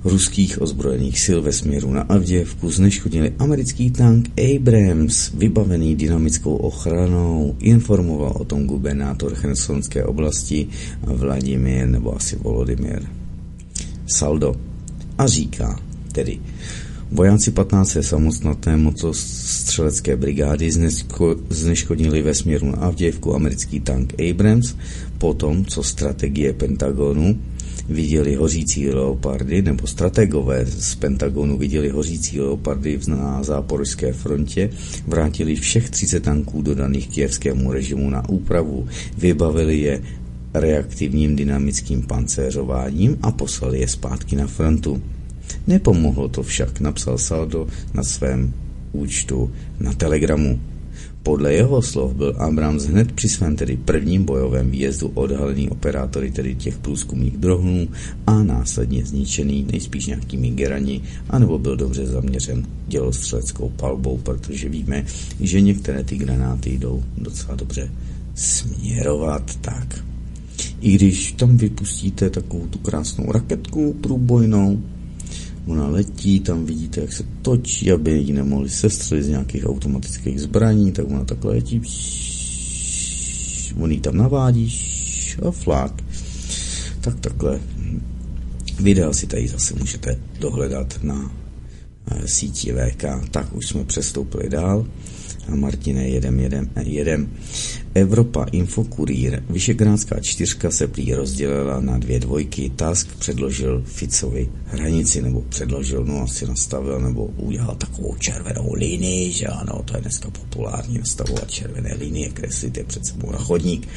ruských ozbrojených sil ve směru na Avděvku zneškodnili americký tank Abrams, vybavený dynamickou ochranou, informoval o tom gubernátor Chersonské oblasti Vladimír nebo asi Volodymyr Saldo a říká tedy Vojáci 15. samostatné motostřelecké brigády zneškodnili ve směru na Avděvku americký tank Abrams potom, co strategie Pentagonu viděli hořící leopardy, nebo strategové z Pentagonu viděli hořící leopardy na záporožské frontě, vrátili všech 30 tanků dodaných kijevskému režimu na úpravu, vybavili je reaktivním dynamickým pancéřováním a poslali je zpátky na frontu. Nepomohlo to však, napsal Saldo na svém účtu na Telegramu. Podle jeho slov byl Abrams hned při svém tedy prvním bojovém výjezdu odhalený operátory tedy těch průzkumných dronů a následně zničený nejspíš nějakými gerani, anebo byl dobře zaměřen dělostřeleckou palbou, protože víme, že některé ty granáty jdou docela dobře směrovat tak. I když tam vypustíte takovou tu krásnou raketku průbojnou, Ona letí, tam vidíte, jak se točí, aby ji nemohli sestřelit z nějakých automatických zbraní, tak ona takhle letí. On ji tam navádí a flák. Tak takhle. Videa si tady zase můžete dohledat na síti VK. Tak už jsme přestoupili dál. A Martine, jedem, jedem, jedem. Evropa Infokurýr, Vyšegrádská čtyřka se prý rozdělila na dvě dvojky. Task předložil Ficovi hranici, nebo předložil, no asi nastavil, nebo udělal takovou červenou linii, že ano, to je dneska populární nastavovat červené linie, kreslit je před sebou na chodník.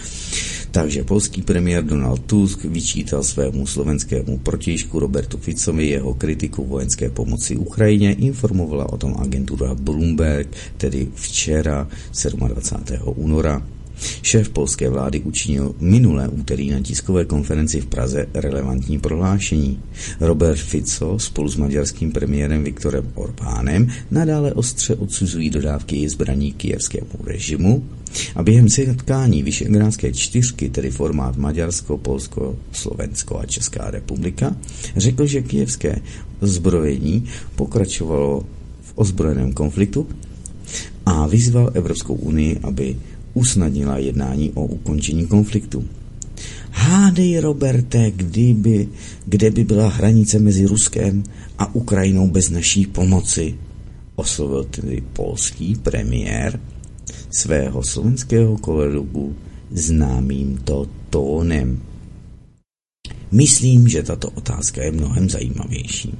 Takže polský premiér Donald Tusk vyčítal svému slovenskému protějšku Robertu Ficovi jeho kritiku vojenské pomoci Ukrajině, informovala o tom agentura Bloomberg, tedy včera 27. února. Šéf polské vlády učinil minulé úterý na tiskové konferenci v Praze relevantní prohlášení. Robert Fico spolu s maďarským premiérem Viktorem Orbánem nadále ostře odsuzují dodávky zbraní kijevskému režimu a během setkání Vyšegrádské čtyřky, tedy formát Maďarsko, Polsko, Slovensko a Česká republika, řekl, že kijevské zbrojení pokračovalo v ozbrojeném konfliktu a vyzval Evropskou unii, aby usnadnila jednání o ukončení konfliktu. Hádej, Roberte, kdyby, kde by byla hranice mezi Ruskem a Ukrajinou bez naší pomoci, oslovil tedy polský premiér svého slovenského kolegu známým to tónem. Myslím, že tato otázka je mnohem zajímavější.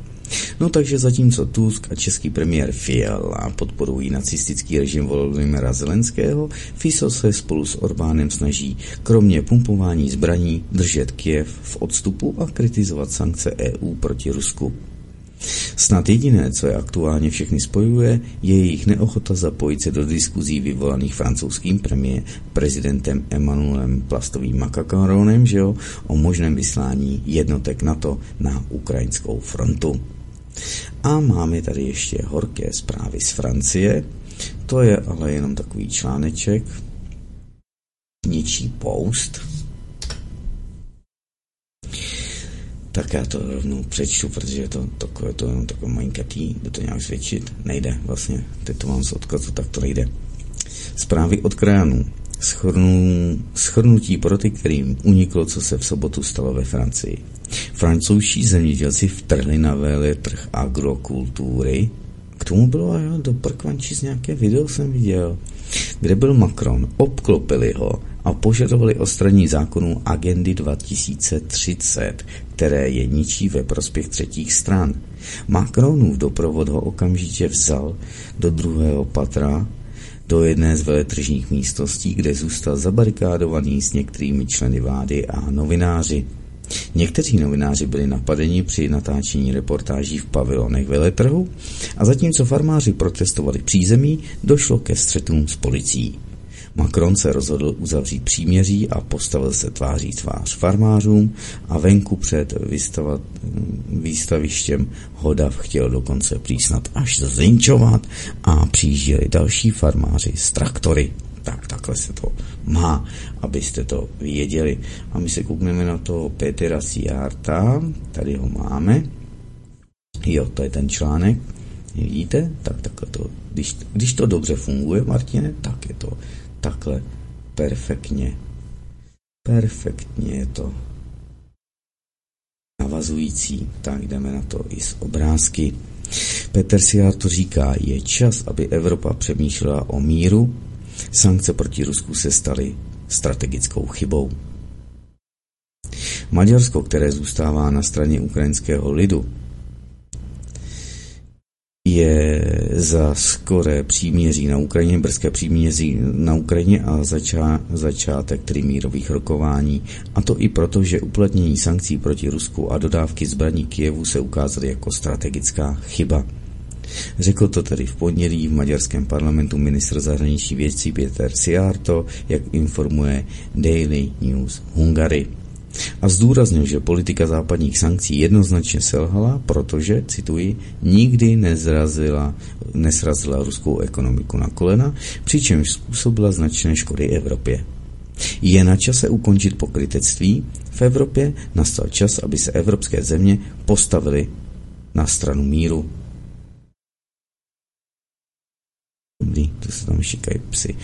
No takže zatímco Tusk a český premiér Fiala podporují nacistický režim Volodymyra Zelenského, Fiso se spolu s Orbánem snaží kromě pumpování zbraní držet Kiev v odstupu a kritizovat sankce EU proti Rusku. Snad jediné, co je aktuálně všechny spojuje, je jejich neochota zapojit se do diskuzí vyvolaných francouzským premiér prezidentem Emmanuelem Plastovým Makakaronem, že jo, o možném vyslání jednotek NATO na ukrajinskou frontu. A máme tady ještě horké zprávy z Francie. To je ale jenom takový článeček. Ničí poust. Tak já to rovnou přečtu, protože to, takové to jenom takové malinkatý, by to nějak zvětšit. Nejde vlastně, teď to mám z odkazu, tak to nejde. Zprávy od krajanů. Schrnu, schrnutí pro ty, kterým uniklo, co se v sobotu stalo ve Francii. Francouzští zemědělci vtrhli na trh agrokultury. K tomu bylo jo, do z nějaké video jsem viděl, kde byl Macron, obklopili ho a požadovali odstranění zákonů agendy 2030, které je ničí ve prospěch třetích stran. Macronův doprovod ho okamžitě vzal do druhého patra do jedné z veletržních místností, kde zůstal zabarikádovaný s některými členy vlády a novináři. Někteří novináři byli napadeni při natáčení reportáží v pavilonech veletrhu a zatímco farmáři protestovali přízemí, došlo ke střetům s policií. Macron se rozhodl uzavřít příměří a postavil se tváří tvář farmářům a venku před vystavat, výstavištěm Hodav chtěl dokonce přísnat až zlinčovat a přijížděli další farmáři z traktory. Tak takhle se to má, abyste to věděli. A my se koukneme na to Petra Siarta, tady ho máme. Jo, to je ten článek. Vidíte? Tak takhle to, když, když to dobře funguje, Martine, tak je to takhle perfektně. Perfektně je to navazující. Tak jdeme na to i z obrázky. Petr Siár to říká, je čas, aby Evropa přemýšlela o míru. Sankce proti Rusku se staly strategickou chybou. Maďarsko, které zůstává na straně ukrajinského lidu, je za skoré příměří na Ukrajině, brzké příměří na Ukrajině a začá, začátek tedy mírových rokování. A to i proto, že uplatnění sankcí proti Rusku a dodávky zbraní Kijevu se ukázaly jako strategická chyba. Řekl to tedy v pondělí v maďarském parlamentu ministr zahraničí věcí Peter Siarto, jak informuje Daily News Hungary a zdůraznil, že politika západních sankcí jednoznačně selhala, protože, cituji, nikdy nezrazila, nesrazila ruskou ekonomiku na kolena, přičemž způsobila značné škody Evropě. Je na čase ukončit pokrytectví. V Evropě nastal čas, aby se evropské země postavily na stranu míru. Dobrý, to se tam šikají psy.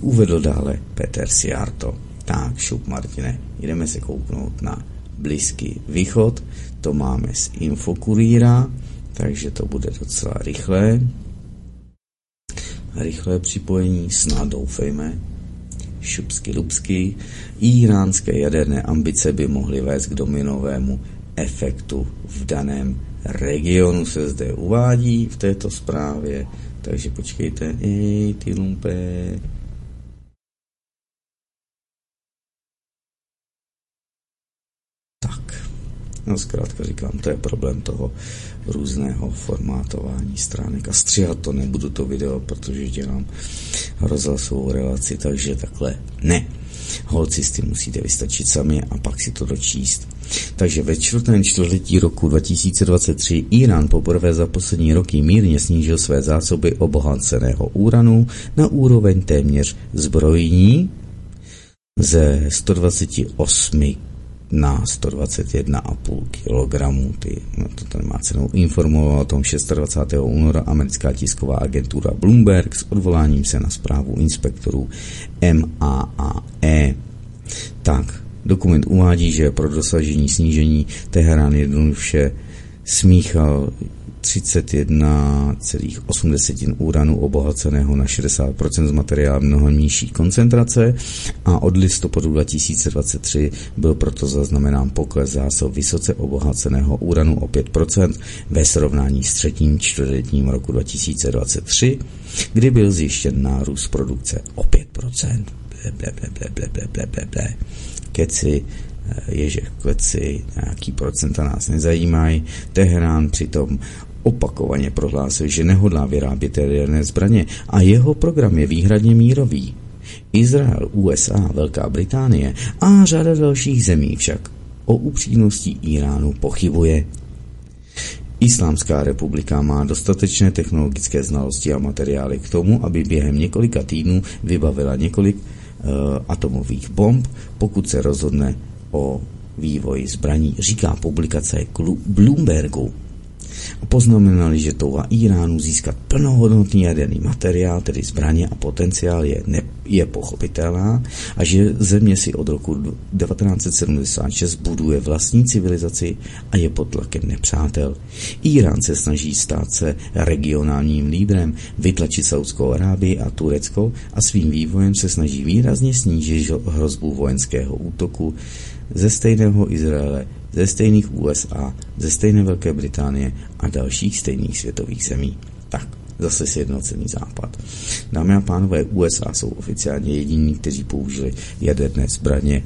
Uvedl dále Peter Siarto. Tak, šup Martine, jdeme se kouknout na Blízký východ, to máme z Infokuríra, takže to bude docela rychlé. rychlé připojení, snad doufejme, šupsky lupsky, iránské jaderné ambice by mohly vést k dominovému efektu v daném regionu se zde uvádí v této zprávě, takže počkejte, ej, ty lumpe, No zkrátka říkám, to je problém toho různého formátování stránek. A stříhat to nebudu to video, protože dělám rozhlasovou relaci, takže takhle ne. Holci s tím musíte vystačit sami a pak si to dočíst. Takže ve čtvrtém čtvrtletí roku 2023 Irán poprvé za poslední roky mírně snížil své zásoby obohaceného úranu na úroveň téměř zbrojní ze 128 na 121,5 kg. Ty, no to tady má cenu. Informoval o tom 26. února americká tisková agentura Bloomberg s odvoláním se na zprávu inspektorů MAAE. Tak, dokument uvádí, že pro dosažení snížení Teherán jednoduše smíchal 31,8 uranu obohaceného na 60% z materiálu mnohem nižší koncentrace a od listopadu 2023 byl proto zaznamenán pokles zásob vysoce obohaceného uranu o 5% ve srovnání s třetím čtvrtletím roku 2023, kdy byl zjištěn nárůst produkce o 5%. Ble, ble, ble, ble, ble, ble, ble, ble, ble. Keci, ježek kleci, nějaký procenta nás nezajímají. Teherán přitom opakovaně prohlásil, že nehodlá vyrábět jaderné zbraně a jeho program je výhradně mírový. Izrael, USA, Velká Británie a řada dalších zemí však o upřímnosti Iránu pochybuje. Islámská republika má dostatečné technologické znalosti a materiály k tomu, aby během několika týdnů vybavila několik uh, atomových bomb, pokud se rozhodne o vývoji zbraní, říká publikace Bloombergu poznamenali, že touha Iránu získat plnohodnotný jaderný materiál, tedy zbraně a potenciál je, ne, je pochopitelná a že země si od roku 1976 buduje vlastní civilizaci a je pod tlakem nepřátel. Irán se snaží stát se regionálním lídrem, vytlačit Saudskou Arábii a Turecko a svým vývojem se snaží výrazně snížit hrozbu vojenského útoku ze stejného Izraele ze stejných USA, ze stejné Velké Británie a dalších stejných světových zemí. Tak, zase sjednocený západ. Dámy a pánové, USA jsou oficiálně jediní, kteří použili jaderné zbraně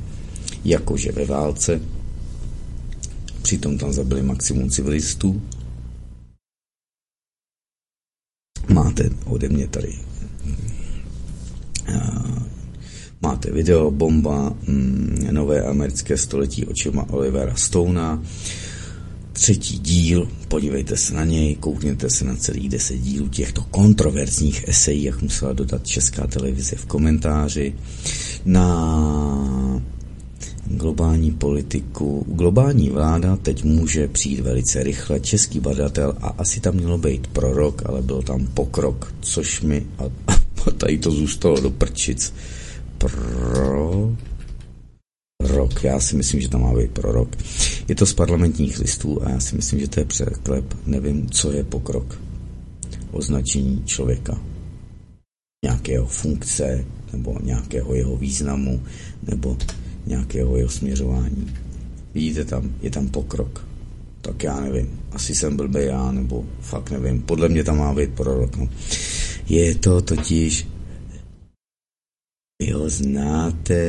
jakože ve válce. Přitom tam zabili maximum civilistů. Máte ode mě tady Máte video Bomba, mm, nové americké století očima Olivera Stona, třetí díl, podívejte se na něj, koukněte se na celý deset dílů těchto kontroverzních esejí, jak musela dodat česká televize v komentáři, na globální politiku. Globální vláda teď může přijít velice rychle. Český badatel a asi tam mělo být prorok, ale byl tam pokrok, což mi a, a tady to zůstalo do prčic pro rok. Já si myslím, že tam má být pro rok. Je to z parlamentních listů a já si myslím, že to je překlep. Nevím, co je pokrok. Označení člověka. Nějakého funkce, nebo nějakého jeho významu, nebo nějakého jeho směřování. Vidíte tam, je tam pokrok. Tak já nevím, asi jsem blbý já, nebo fakt nevím. Podle mě tam má být prorok. No. Je to totiž vy ho znáte,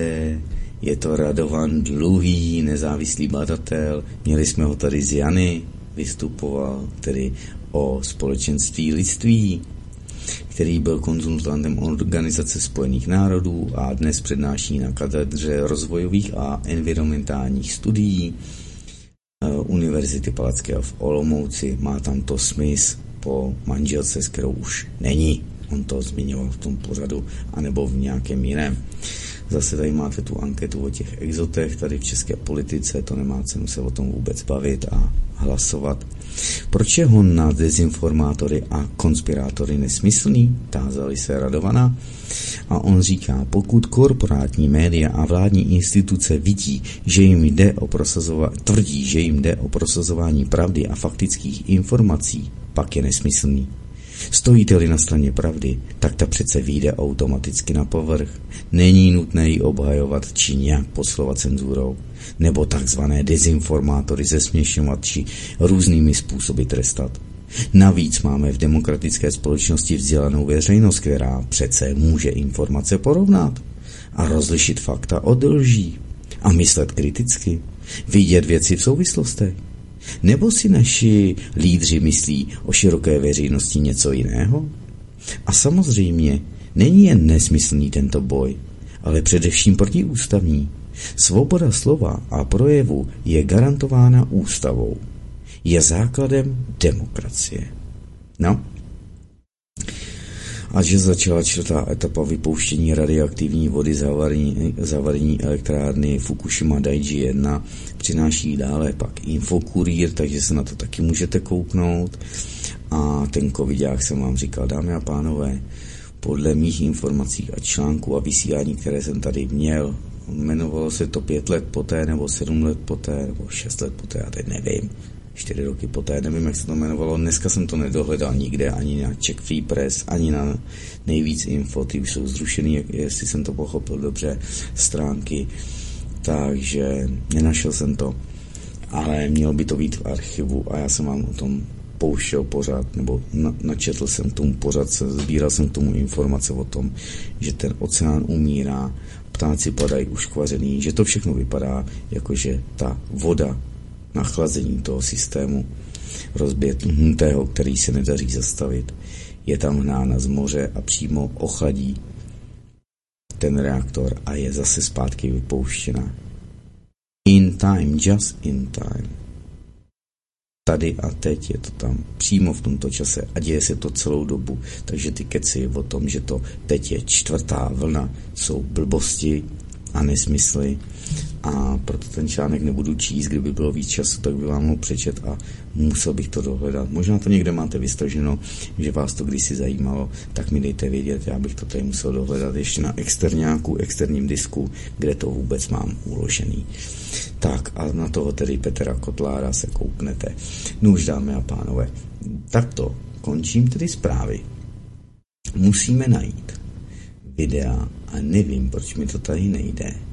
je to Radovan Dluhý, nezávislý badatel. Měli jsme ho tady z Jany, vystupoval tedy o společenství lidství, který byl konzultantem Organizace spojených národů a dnes přednáší na katedře rozvojových a environmentálních studií eh, Univerzity Palackého v Olomouci. Má tam to smysl po manželce, s kterou už není on to zmiňoval v tom pořadu, anebo v nějakém jiném. Zase tady máte tu anketu o těch exotech, tady v české politice, to nemá cenu se o tom vůbec bavit a hlasovat. Proč je hon na dezinformátory a konspirátory nesmyslný? Tázali se Radovana. A on říká, pokud korporátní média a vládní instituce vidí, že jim jde o prosazování, tvrdí, že jim jde o prosazování pravdy a faktických informací, pak je nesmyslný. Stojíte-li na straně pravdy, tak ta přece vyjde automaticky na povrch. Není nutné ji obhajovat či nějak poslovat cenzurou, nebo takzvané dezinformátory zesměšňovat či různými způsoby trestat. Navíc máme v demokratické společnosti vzdělanou veřejnost, která přece může informace porovnat a rozlišit fakta od lží a myslet kriticky, vidět věci v souvislostech. Nebo si naši lídři myslí o široké veřejnosti něco jiného? A samozřejmě není jen nesmyslný tento boj, ale především protiústavní. Svoboda slova a projevu je garantována ústavou. Je základem demokracie. No, a že začala čtvrtá etapa vypouštění radioaktivní vody zavarení, elektrárny Fukushima Daiji 1 přináší dále pak Infokurír, takže se na to taky můžete kouknout. A ten covidák jsem vám říkal, dámy a pánové, podle mých informací a článků a vysílání, které jsem tady měl, jmenovalo se to pět let poté, nebo sedm let poté, nebo šest let poté, já teď nevím čtyři roky poté, nevím, jak se to jmenovalo. Dneska jsem to nedohledal nikde, ani na Czech Free Press, ani na nejvíc info, ty už jsou zrušený, jestli jsem to pochopil dobře, stránky, takže nenašel jsem to, ale mělo by to být v archivu a já jsem vám o tom pouštěl pořád, nebo na, načetl jsem tomu pořád, sbíral jsem tomu informace o tom, že ten oceán umírá, ptáci padají uškvařený, že to všechno vypadá, jako že ta voda nachlazení toho systému rozbětnutého, který se nedaří zastavit, je tam hnána z moře a přímo ochladí ten reaktor a je zase zpátky vypouštěna. In time, just in time. Tady a teď je to tam přímo v tomto čase a děje se to celou dobu. Takže ty keci o tom, že to teď je čtvrtá vlna, jsou blbosti a nesmysly a proto ten článek nebudu číst, kdyby bylo víc času, tak by vám ho přečet a musel bych to dohledat. Možná to někde máte vystaženo, že vás to kdysi zajímalo, tak mi dejte vědět, já bych to tady musel dohledat ještě na externáku, externím disku, kde to vůbec mám uložený. Tak a na toho tedy Petra Kotlára se kouknete. No už dámy a pánové, takto končím tedy zprávy. Musíme najít videa a nevím, proč mi to tady nejde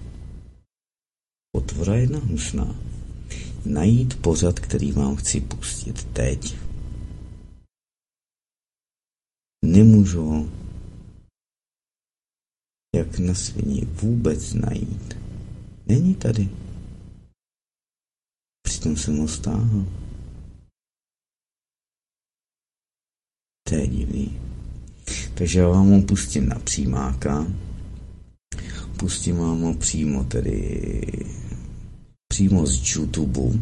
Potvora jedna hnusná. Najít pořad, který vám chci pustit teď. Nemůžu jak na svině vůbec najít. Není tady. Přitom jsem ho stáhl. To je divný. Takže já vám ho pustím na přímáka. Pustím vám ho přímo tedy přímo z YouTube,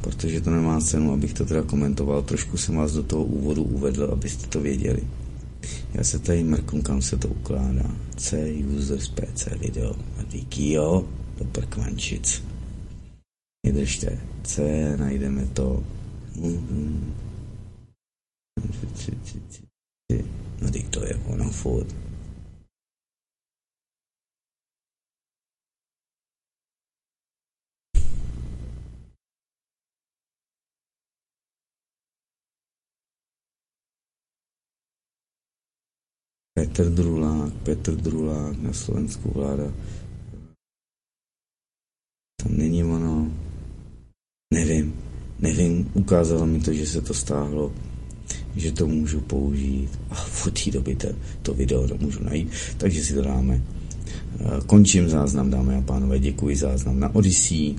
protože to nemá cenu, abych to teda komentoval. Trošku jsem vás do toho úvodu uvedl, abyste to věděli. Já se tady mrknu, kam se to ukládá. C, users, PC, video. Díky jo, do prkvančic. Vydržte. C, najdeme to. No, to je ono furt. Petr Drulák, Petr Drulák na Slovensku vláda. Tam není ono. Nevím, nevím, ukázalo mi to, že se to stáhlo, že to můžu použít. A v té doby to, to video nemůžu najít, takže si to dáme. Eh, končím záznam, dámy a pánové, děkuji záznam na Odyssey,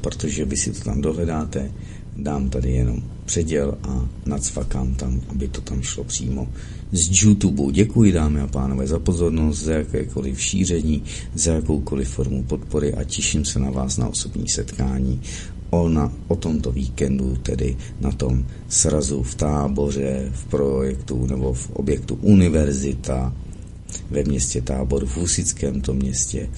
protože vy si to tam dohledáte dám tady jenom předěl a nacvakám tam, aby to tam šlo přímo z YouTube. Děkuji dámy a pánové za pozornost, za jakékoliv šíření, za jakoukoliv formu podpory a těším se na vás na osobní setkání o, na, o tomto víkendu, tedy na tom srazu v táboře, v projektu nebo v objektu univerzita ve městě Tábor, v Husickém to městě,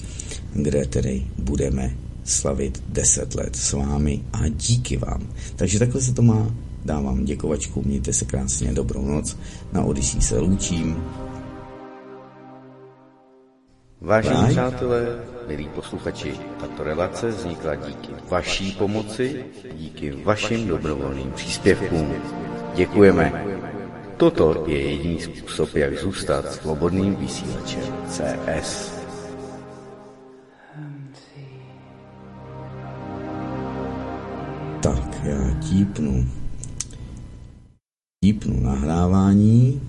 kde tedy budeme slavit 10 let s vámi a díky vám. Takže takhle se to má. Dávám děkovačku, mějte se krásně, dobrou noc. Na Odyssey se loučím. Vážení přátelé, milí posluchači, tato relace vznikla díky vaší pomoci, díky vašim dobrovolným příspěvkům. Děkujeme. Toto je jediný způsob, jak zůstat svobodným vysílačem CS. Já típnu. Típnu nahrávání.